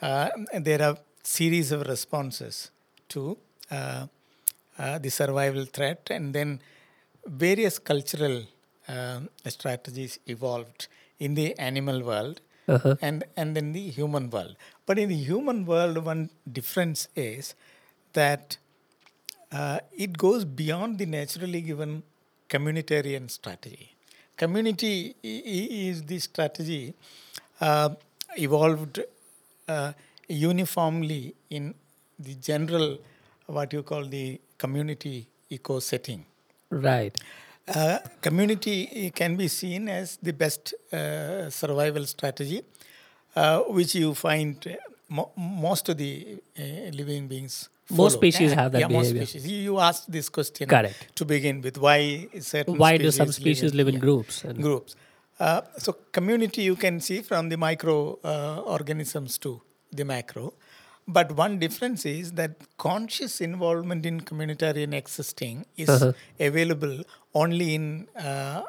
uh, there are series of responses to uh, uh, the survival threat, and then various cultural um, strategies evolved in the animal world Uh-huh. and and in the human world. But in the human world, one difference is that uh, it goes beyond the naturally given communitarian strategy. Community is the strategy uh, evolved uh, uniformly in the general, what you call the community eco setting. Right. Uh, community can be seen as the best uh, survival strategy, uh, which you find uh, mo- most of the uh, living beings. Most follow. species have that yeah, most behavior. species. You, you asked this question Correct. to begin with. Why certain Why do some species live in yeah, groups? And groups? Uh, so community you can see from the micro uh, organisms to the macro. But one difference is that conscious involvement in communitarian existing is Uh-huh. available only in uh,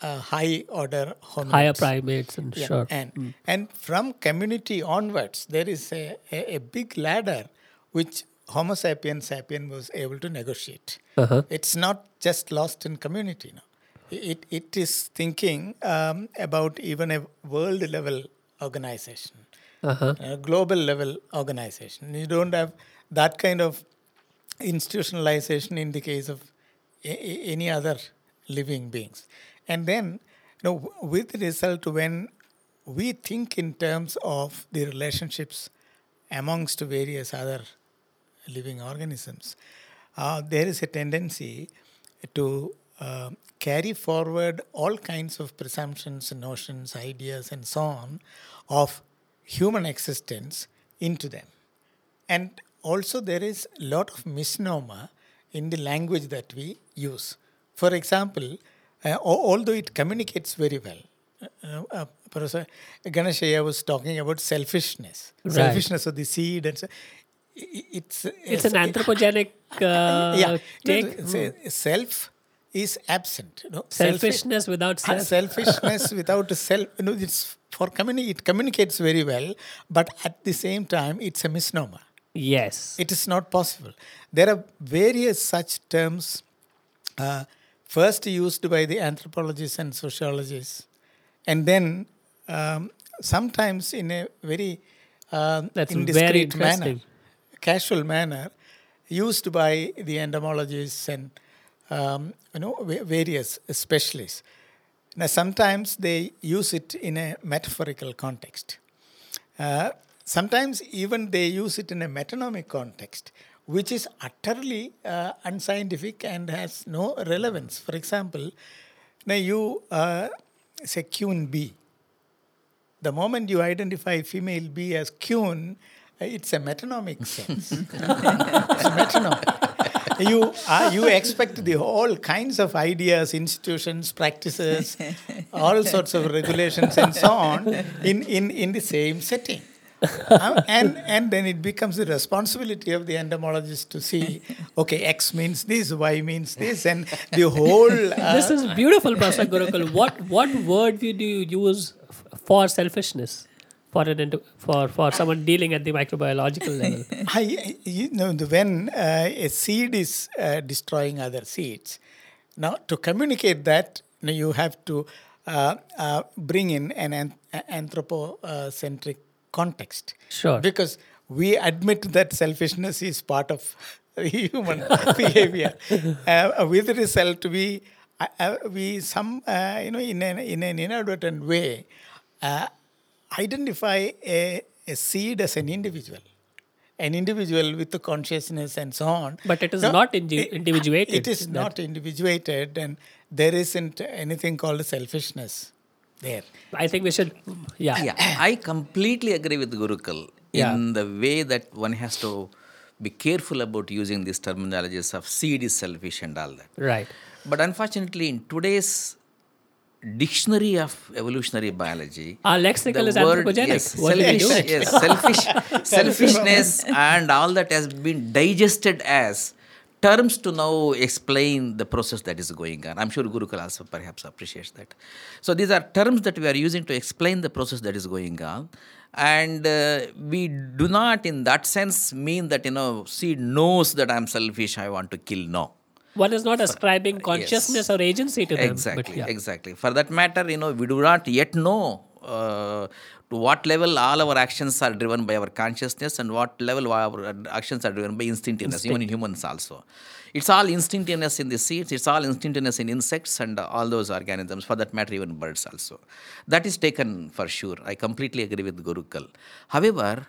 uh, high order hominids. higher primates and Yeah, sure. And and from community onwards, there is a, a, a big ladder which Homo sapiens sapien was able to negotiate. Uh-huh. It's not just lost in community. No. It, it is thinking um, about even a world level organization, Uh-huh. a global level organization. You don't have that kind of institutionalization in the case of a- any other living beings. And then, you know, with the result, when we think in terms of the relationships amongst various other living organisms, uh, there is a tendency to uh, carry forward all kinds of presumptions, notions, ideas, and so on of human existence into them. And also, there is a lot of misnomer in the language that we use. For example, uh, although it communicates very well, uh, uh, Professor Ganeshaiah was talking about selfishness, Right. selfishness of the seed, and so, it's It's an anthropogenic [LAUGHS] uh, yeah. Take. no, self is absent. You know, Selfi- Selfishness without uh, self. selfishness without [LAUGHS] a [LAUGHS] self. You know, it's for communi- It communicates very well, but at the same time, it's a misnomer. yes. It is not possible. There are various such terms, uh, first used by the anthropologists and sociologists, and then um, sometimes in a very um, That's very manner. Casual manner, used by the entomologists and um, you know various specialists. Now, sometimes they use it in a metaphorical context. Uh, sometimes even they use it in a metonymic context, which is utterly uh, unscientific and has no relevance. For example, now you uh, say queen bee. The moment you identify female bee as uh, it's a metonymic sense. it's. You, uh, you expect the all kinds of ideas, institutions, practices, all sorts of regulations, and so on in, in, in the same setting. Uh, and and then it becomes the responsibility of the entomologist to see okay x means this y means this and the whole uh, this is beautiful, Professor Gurukkal. What what word would you use for selfishness for an for for someone dealing at the microbiological level? [LAUGHS] I, you know, when uh, a seed is uh, destroying other seeds, now to communicate that, you, know, you have to uh, uh, bring in an, an anthropocentric context. Sure. Because we admit that selfishness is part of [LAUGHS] human [LAUGHS] behavior. Uh, with the result, we uh, uh, we some uh, you know in an in an inadvertent way uh, identify a, a seed as an individual, an individual with the consciousness and so on. But it is No, not indi- individuated. It is That- not individuated, and there isn't anything called selfishness there. I think we should. Yeah. yeah, I completely agree with Gurukkal Yeah. in the way that one has to be careful about using these terminologies of seed is selfish and all that. Right. But unfortunately, in today's dictionary of evolutionary biology, Our lexical the is word- anthropogenic. Yes, What do we selfish, yes, selfish, [LAUGHS] selfishness, and all that has been digested as terms to now explain the process that is going on. I'm sure Gurukkal also perhaps appreciates that. So these are terms that we are using to explain the process that is going on. And uh, we do not, in that sense, mean that, you know, seed knows that I'm selfish, I want to kill. No. One is not ascribing consciousness or agency to them. Exactly, But yeah. exactly. For that matter, you know, we do not yet know uh, to what level all our actions are driven by our consciousness and what level our actions are driven by instinctiveness, even in humans also. It's all instinctiveness in the seeds, it's all instinctiveness in insects and all those organisms, for that matter, even birds also. That is taken for sure. I completely agree with Gurukkal. However,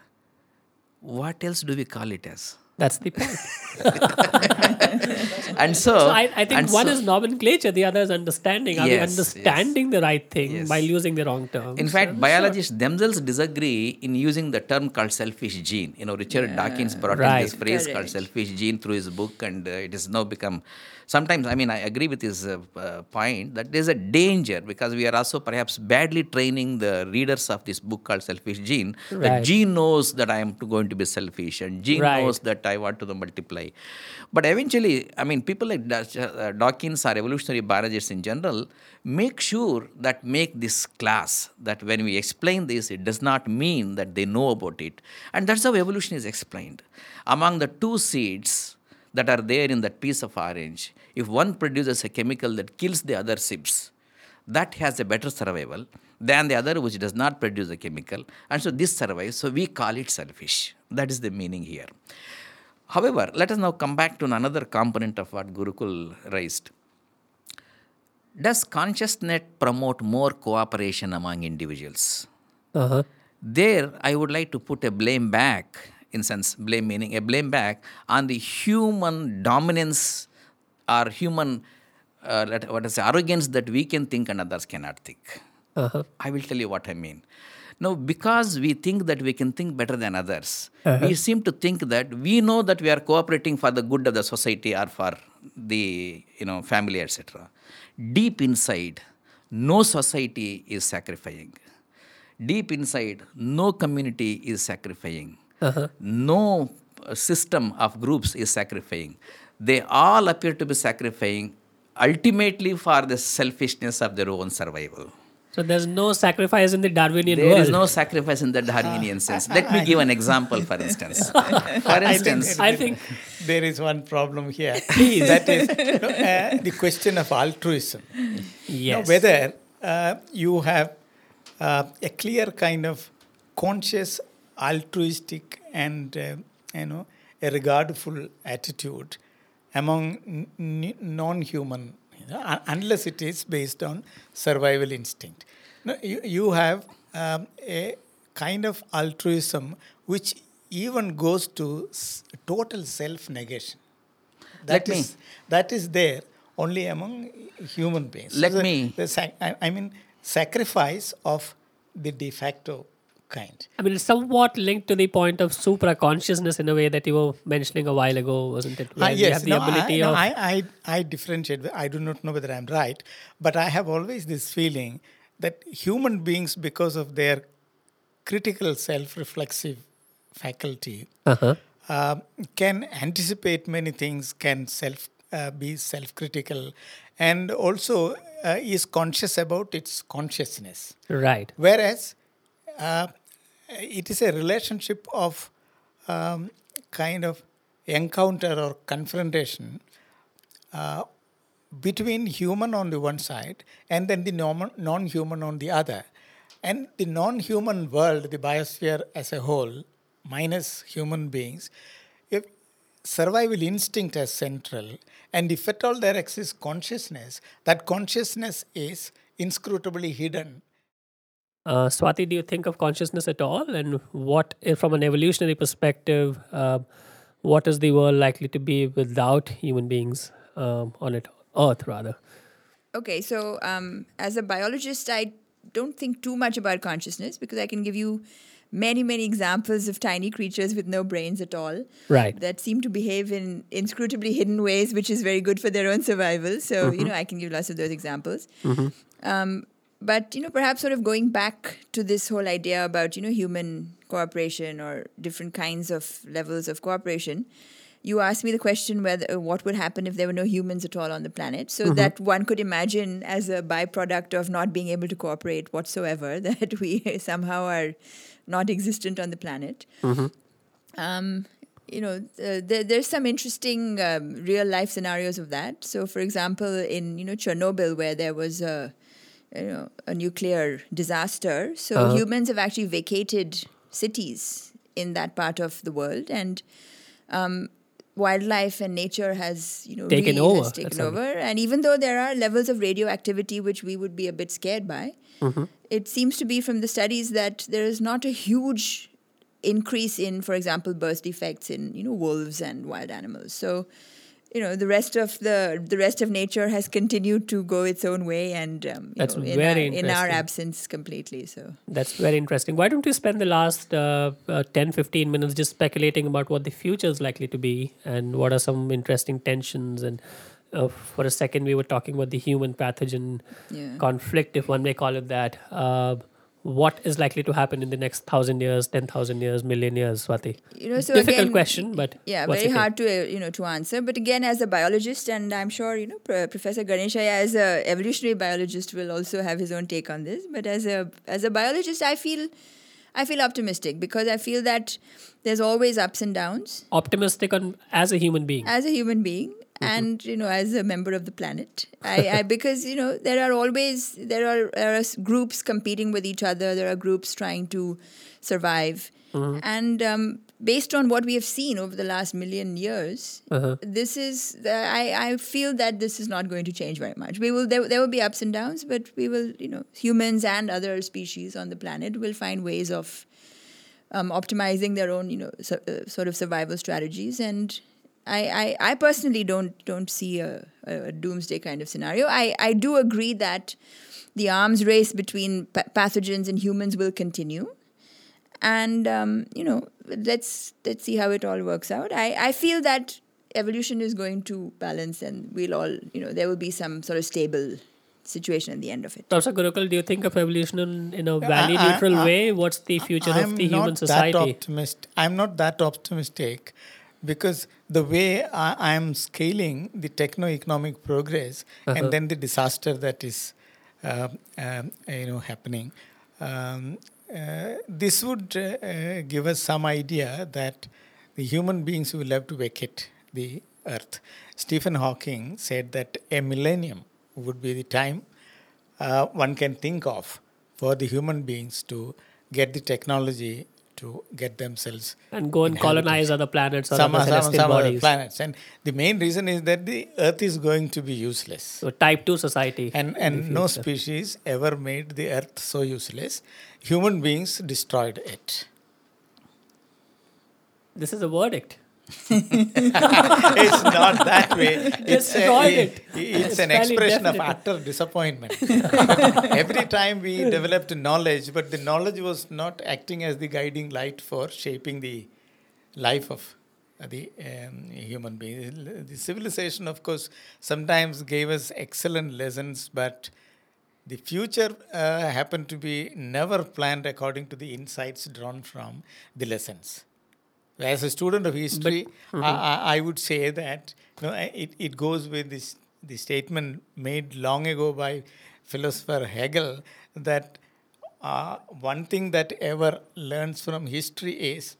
what else do we call it as? That's the point. [LAUGHS] And so, So I, I think and one so- is nomenclature, the other is understanding. Are we Yes, yes. understanding the right thing Yes. while using the wrong term? In fact, biologists themselves disagree in using the term called selfish gene. You know, Richard Dawkins brought in this Right. phrase called selfish gene through his book, and uh, it has now become. Sometimes, I mean, I agree with his uh, uh, point that there's a danger because we are also perhaps badly training the readers of this book called Selfish Gene. That gene knows that I am going to be selfish, and gene Right. knows that I want to multiply. But eventually, I mean, people like uh, Dawkins or evolutionary biologists in general make sure that make this class that when we explain this, it does not mean that they know about it. And that's how evolution is explained. Among the two seeds that are there in that piece of orange, if one produces a chemical that kills the other sibs, that has a better survival than the other which does not produce a chemical. And so this survives so we call it selfish. That is the meaning here. However let us now come back to another component of what Gurukkal raised. Does consciousness promote more cooperation among individuals? Uh-huh. there i would like to put a blame back in sense blame meaning a blame back on the human dominance or human uh, let, what is arrogance that we can think and others cannot think Uh-huh. I will tell you what I mean. Now, because we think that we can think better than others, we seem to think that we know that we are cooperating for the good of the society or for the you know family, etc. Deep inside, no society is sacrificing. Deep inside, no community is sacrificing. No uh, system of groups is sacrificing. They all appear to be sacrificing ultimately for the selfishness of their own survival. So there's no sacrifice in the Darwinian There world. is no sacrifice in the Darwinian sense. Let me give an example, for instance. [LAUGHS] For instance, I think there is one problem here. Please. That is uh, the question of altruism. Now, yes. whether uh, you have uh, a clear kind of conscious, altruistic, and uh, you know a regardful attitude among n- n- non-human, you know, unless it is based on survival instinct. No, you, you have um, a kind of altruism which even goes to s- total self-negation. Let That me- that is there only among human beings. Let the, me- the sac- I, I mean, sacrifice of the de facto kind. I mean, it's somewhat linked to the point of supra consciousness in a way that you were mentioning a while ago, wasn't it? Ah, Where we yes, have the no, ability I, no, of. I, I, I differentiate. I do not know whether I'm right, but I have always this feeling that human beings, because of their critical self-reflexive faculty, uh-huh. um, can anticipate many things, can self uh, be self-critical, and also uh, is conscious about its consciousness. Right. Whereas uh, it is a relationship of um, kind of encounter or confrontation uh, between human on the one side and then the normal, non-human on the other. And the non-human world, the biosphere as a whole, minus human beings, if survival instinct is central, and if at all there exists consciousness, that consciousness is inscrutably hidden Uh, Swati, do you think of consciousness at all? And what, from an evolutionary perspective, uh, what is the world likely to be without human beings um, on it, Earth rather? Okay, so um, as a biologist, I don't think too much about consciousness because I can give you many, many examples of tiny creatures with no brains at all Right. that seem to behave in inscrutably hidden ways, which is very good for their own survival. So, you know, I can give lots of those examples. Um, but, you know, perhaps sort of going back to this whole idea about, you know, human cooperation or different kinds of levels of cooperation you asked me the question whether uh, what would happen if there were no humans at all on the planet. So that one could imagine as a byproduct of not being able to cooperate whatsoever [LAUGHS] that we somehow are not existent on the planet. Um, you know uh, there, there's some interesting um, real life scenarios of that. So for example in you know chernobyl where there was a you know a nuclear disaster. So humans have actually vacated cities in that part of the world. And um, wildlife and nature has you know Taken really over, taken over. And even though there are levels of radioactivity which we would be a bit scared by Mm-hmm. it seems to be from the studies that there is not a huge increase in for example birth defects in you know wolves and wild animals. So you know the rest of the the rest of nature has continued to go its own way and um, you That's know, in, very our, in our absence completely so That's very interesting. Why don't you spend the last uh, uh, 10, 15 minutes just speculating about what the future is likely to be and what are some interesting tensions? And uh, for a second, we were talking about the human pathogen Yeah. conflict, if one may call it that. What is likely to happen in the next thousand years, 10,000 years, million years, Swati? you know so Difficult again, question, but yeah very hard to uh, you know to answer but again as a biologist and i'm sure you know Pro- professor Ganeshaiah as a evolutionary biologist will also have his own take on this but as a as a biologist i feel i feel optimistic because i feel that there's always ups and downs Optimistic on as a human being. as a human being and you know as a member of the planet. I, I [LAUGHS] because you know there are always there are, there are groups competing with each other. There are groups trying to survive. And um, based on what we have seen over the last million years this is the, I, I feel that this is not going to change very much. We will there, there will be ups and downs but we will you know humans and other species on the planet will find ways of um, optimizing their own, you know, so, uh, sort of survival strategies. And I, I, I personally don't don't see a, a doomsday kind of scenario. I, I do agree that the arms race between pa- pathogens and humans will continue, and um, you know let's let's see how it all works out. I, I feel that evolution is going to balance, and we'll all you know there will be some sort of stable situation at the end of it. Professor Gurukkal, do you think of evolution in, in a I- value I- neutral I- way? What's the future I'm of the not human That society? optimist. I'm not that optimistic because the way I, I'm scaling the techno-economic progress Uh-huh. and then the disaster that is, uh, um, you know, happening. Um, uh, this would uh, uh, give us some idea that the human beings will have to vacate the earth. Stephen Hawking said that a millennium would be the time uh, one can think of for the human beings to get the technology to get themselves and go and colonize other planets or some, other some, celestial some other bodies. planets. And the main reason is that the earth is going to be useless. So type 2 society. And, and no species ever made the earth so useless. Human beings destroyed it. this is a verdict. [LAUGHS] it's not that way. It's, a- Destroyed it. it's an expression of utter disappointment. [LAUGHS] Every time we developed knowledge, but the knowledge was not acting as the guiding light for shaping the life of the um, human being. The civilization, of course, sometimes gave us excellent lessons, but the future uh, happened to be never planned according to the insights drawn from the lessons. As a student of history, I, I, I would say that you know, it, it goes with this the statement made long ago by philosopher Hegel that uh, one thing that ever learns from history is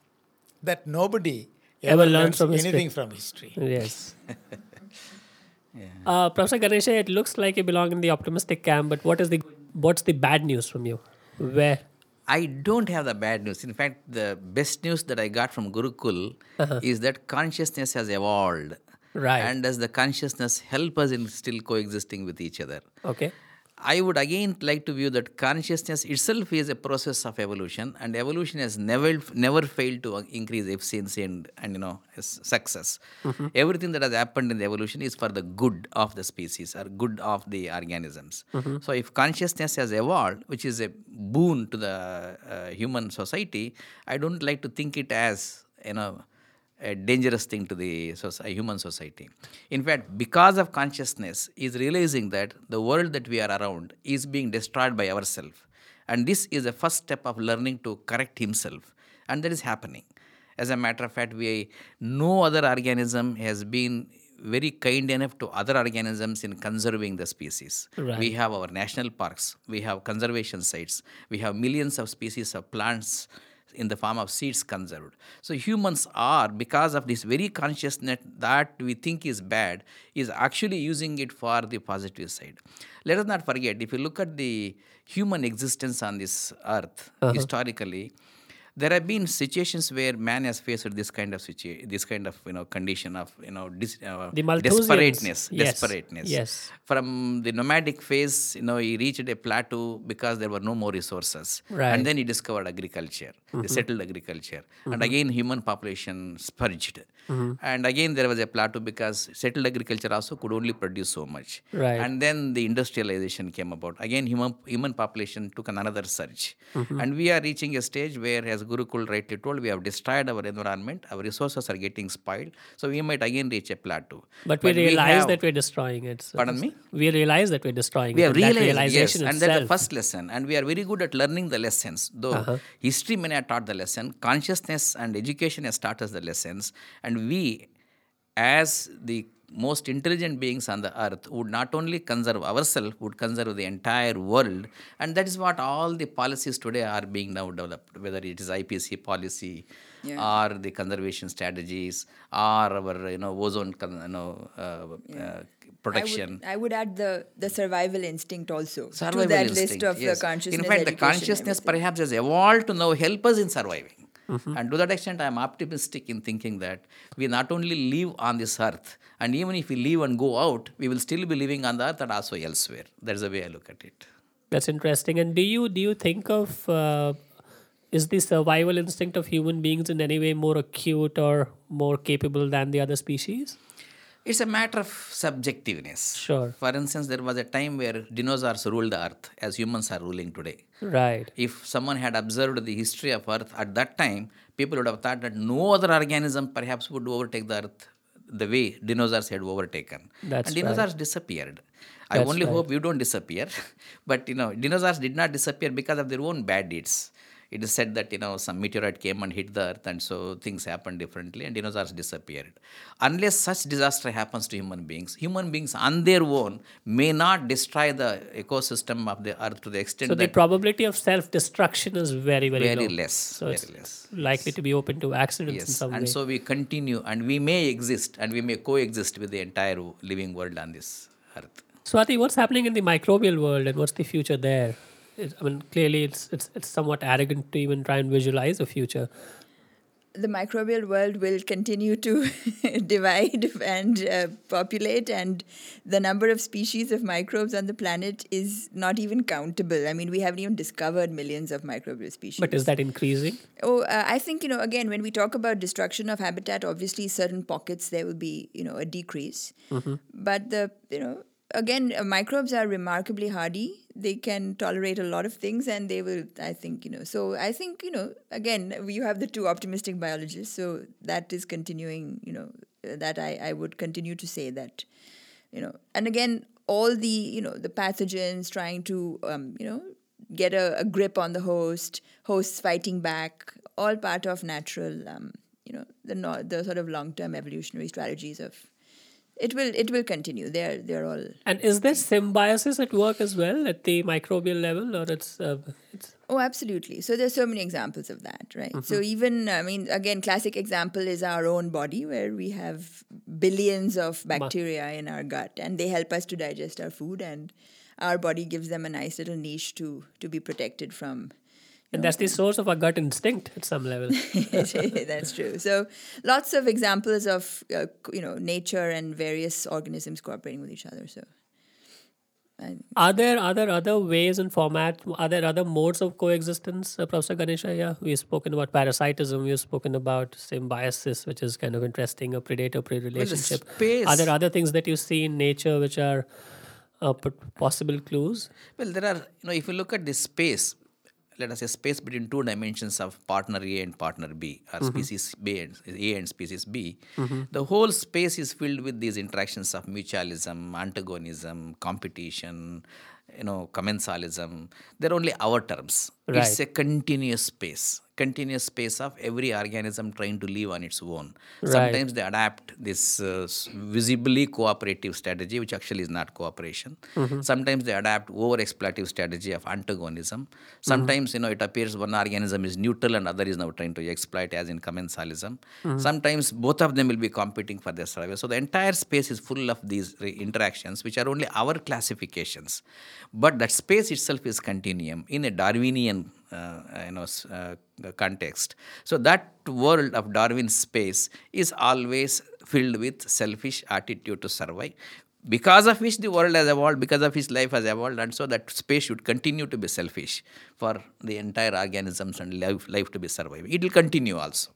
that nobody Ever ever, learns learns from history. anything from history. Yes. [LAUGHS] uh, Professor Ganeshaiah, it looks like you belong in the optimistic camp, but what is the what's the bad news from you? Where? I don't have the bad news. In fact, the best news that I got from Gurukkal uh-huh. is that consciousness has evolved. Right. And does the consciousness help us in still coexisting with each other? Okay. I would again like to view that consciousness itself is a process of evolution, and evolution has never never failed to increase efficiency and, and you know success. Everything that has happened in the evolution is for the good of the species or good of the organisms. So, if consciousness has evolved, which is a boon to the uh, human society, I don't like to think it as you know a dangerous thing to the soci- human society. In fact, because of consciousness, is realizing that the world that we are around is being destroyed by ourselves, and this is a first step of learning to correct himself, and that is happening. As a matter of fact, we no other organism has been very kind enough to other organisms in conserving the species. Right. We have our national parks, we have conservation sites, we have millions of species of plants in the form of seeds conserved. So humans are, because of this very consciousness that we think is bad, is actually using it for the positive side. Let us not forget, if you look at the human existence on this earth uh-huh. historically, there have been situations where man has faced this kind of situation, this kind of you know condition of you know dis, uh, desperateness, Yes. desperateness. Yes. From the nomadic phase, you know, he reached a plateau because there were no more resources, Right. and then he discovered agriculture, he settled agriculture, and again human population spurged, and again there was a plateau because settled agriculture also could only produce so much, Right. and then the industrialization came about. Again, human human population took another surge, and we are reaching a stage where, as Gurukkal rightly told, we have destroyed our environment, our resources are getting spoiled, so we might again reach a plateau. But we realize have- that we're destroying it. so Pardon me? We realize that we're destroying we it. have and that realized, yes, and that's the first lesson. And we are very good at learning the lessons. Though Uh-huh. history may not taught the lesson, consciousness and education has taught us the lessons. And we, as the most intelligent beings on the earth, would not only conserve ourselves, would conserve the entire world. And that is what all the policies today are being now developed, whether it is IPC policy or the conservation strategies or our you know ozone you know, uh, uh, protection. I would, I would add the, the survival instinct also survival to that instinct, list of yes. the consciousness. In fact, the consciousness perhaps has evolved to now help us in surviving. Mm-hmm. And to that extent, I am optimistic in thinking that we not only live on this earth, and even if we leave and go out, we will still be living on the earth and also elsewhere. That's the way I look at it. That's interesting. And do you do you think of uh, is the survival instinct of human beings in any way more acute or more capable than the other species? It's a matter of subjectiveness. Sure. For instance, there was a time where dinosaurs ruled the earth as humans are ruling today. Right. If someone had observed the history of earth at that time, people would have thought that no other organism perhaps would overtake the earth the way dinosaurs had overtaken. That's and dinosaurs disappeared. I That's only right. hope you don't disappear. [LAUGHS] but you know, dinosaurs did not disappear because of their own bad deeds. It is said that you know some meteorite came and hit the earth, and so things happened differently, and dinosaurs disappeared. Unless such disaster happens to human beings, human beings on their own may not destroy the ecosystem of the earth to the extent So the probability of self-destruction is very, very, very low. less, So very it's less. likely to be open to accidents in Yes, some and way. so we continue, and we may exist, and we may coexist with the entire living world on this earth. Swati, what's happening in the microbial world and what's the future there? It, I mean, clearly it's, it's it's somewhat arrogant to even try and visualize a future. the microbial world will continue to [LAUGHS] divide and uh, populate, and the number of species of microbes on the planet is not even countable. I mean, we haven't even discovered millions of microbial species. But is that increasing? Oh, uh, I think you know. Again, when we talk about destruction of habitat, obviously certain pockets there will be you know a decrease. But the you know again, uh, microbes are remarkably hardy. They can tolerate a lot of things, and they will. I think you know. So I think you know. Again, you have the two optimistic biologists, so that is continuing. You know that I I would continue to say that you know and again all the you know the pathogens trying to um, you know get a, a grip on the host hosts fighting back all part of natural um, you know the the sort of long term evolutionary strategies of it will it will continue they're they're all And is there symbiosis at work as well at the microbial level, or it's uh, it's Oh, absolutely. So there's so many examples of that, right? So even I mean, again, classic example is our own body, where we have billions of bacteria in our gut, and they help us to digest our food, and our body gives them a nice little niche to to be protected from. And that's the source of our gut instinct at some level. [LAUGHS] That's true. So lots of examples of uh, you know nature and various organisms cooperating with each other. So. I, Are there are there other ways and format? Are there other modes of coexistence, uh, Professor Ganeshaiah? Yeah, we've spoken about parasitism. We've spoken about symbiosis, which is kind of interesting, a predator-prey relationship. space- Are there other things that you see in nature which are uh, possible clues? Well, there are, you know, if you look at the space, let us say space between two dimensions of partner A and partner B, or mm-hmm. species B and A and species B, mm-hmm. the whole space is filled with these interactions of mutualism, antagonism, competition, you know, commensalism. They're only our terms. It's a continuous space, continuous space of every organism trying to live on its own. Right. Sometimes they adapt this uh, visibly cooperative strategy, which actually is not cooperation. Sometimes they adapt over exploitative strategy of antagonism. Sometimes you know it appears one organism is neutral and other is now trying to exploit, as in commensalism. Sometimes both of them will be competing for their survival. So the entire space is full of these re- interactions, which are only our classifications. But that space itself is continuum in a Darwinian uh, you know uh, context. So that world of Darwin's space is always filled with selfish attitude to survive. Because of which the world has evolved, because of which life has evolved, and so that space should continue to be selfish for the entire organisms and life, life to be surviving. It will continue also.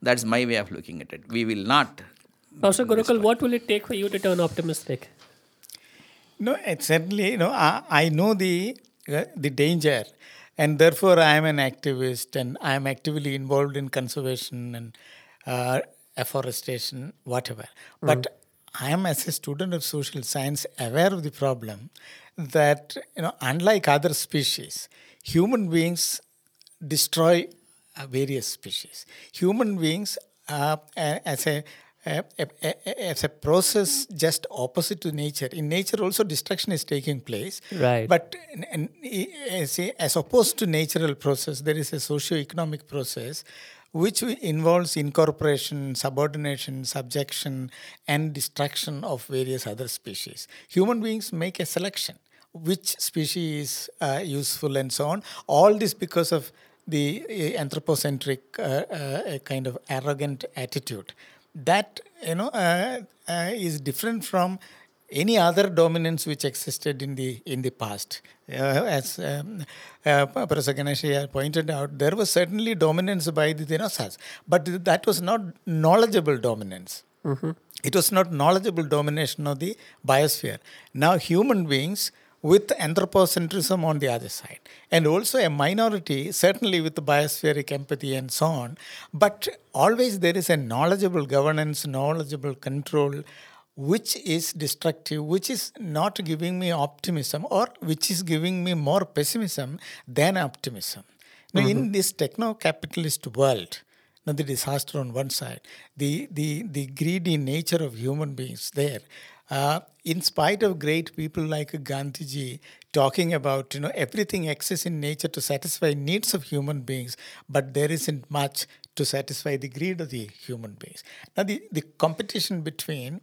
That's my way of looking at it. We will not. Professor Gurukkal, what will it take for you to turn optimistic? No, it's certainly, you know, I, I know the uh, the danger, and therefore I am an activist, and I am actively involved in conservation and uh, afforestation, whatever. But I am, as a student of social science, aware of the problem that you know, unlike other species, human beings destroy uh, various species. Human beings, uh, as a a- as a process just opposite to nature. In nature, also destruction is taking place. Right. But in, as opposed to natural process, there is a socio-economic process which involves incorporation, subordination, subjection, and destruction of various other species. Human beings make a selection which species is uh, useful and so on. All this because of the uh, anthropocentric uh, uh, kind of arrogant attitude that you know uh, uh, is different from any other dominance which existed in the in the past. Uh, as um, uh, Professor Ganesh pointed out, there was certainly dominance by the dinosaurs, but that was not knowledgeable dominance. It was not knowledgeable domination of the biosphere. Now, human beings with anthropocentrism on the other side, and also a minority, certainly with biospheric empathy and so on, but always there is a knowledgeable governance, knowledgeable control, which is destructive, which is not giving me optimism, or which is giving me more pessimism than optimism. Now, in mm-hmm. this techno capitalist world, now the disaster on one side, the, the, the greedy nature of human beings there. Uh, in spite of great people like Gandhiji talking about you know everything exists in nature to satisfy needs of human beings, but there isn't much to satisfy the greed of the human beings. Now the, the competition between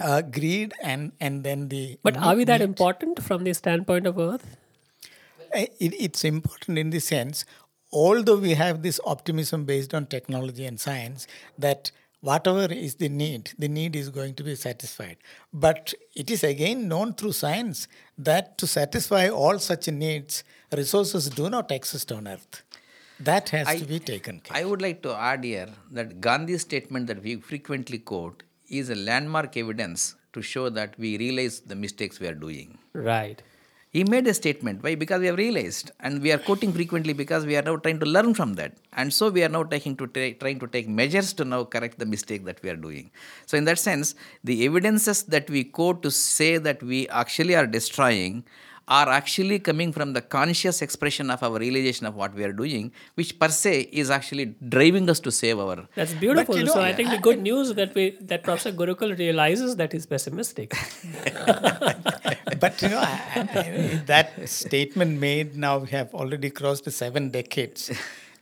uh, greed and and then the But are we that need- important from the standpoint of Earth? Uh, it, it's important in the sense, although we have this optimism based on technology and science, that whatever is the need, the need is going to be satisfied. But it is again known through science that to satisfy all such needs, resources do not exist on earth. That has I- to be taken care I would like to add here that Gandhi's statement that we frequently quote is a landmark evidence to show that we realize the mistakes we are doing. Right. He made a statement. Why? Because we have realized, and we are quoting frequently because we are now trying to learn from that, and so we are now taking to ta- trying to take measures to now correct the mistake that we are doing. So, in that sense, the evidences that we quote to say that we actually are destroying are actually coming from the conscious expression of our realization of what we are doing, which per se is actually driving us to save our. That's beautiful. you know, so I think the good news that we that Professor Gurukkal realizes that he's pessimistic. [LAUGHS] but you know, I, I- that statement made now we have already crossed seven decades.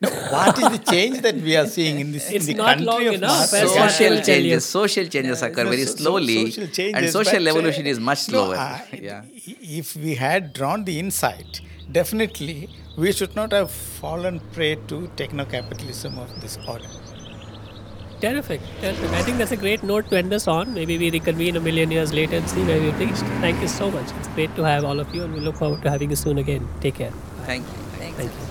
Now, what is the change that we are seeing in this It's in the not country long of enough, Mars? social what they will tell you. changes, social changes occur very So- so- slowly, social and social but, uh, evolution is much no, slower. uh, yeah. If we had drawn the insight, definitely we should not have fallen prey to techno capitalism of this order. Terrific. Terrific. I think that's a great note to end us on. Maybe we reconvene a million years later and see where we've reached. Thank you so much. It's great to have all of you, and we look forward to having you soon again. Take care. Thank you. Thank you.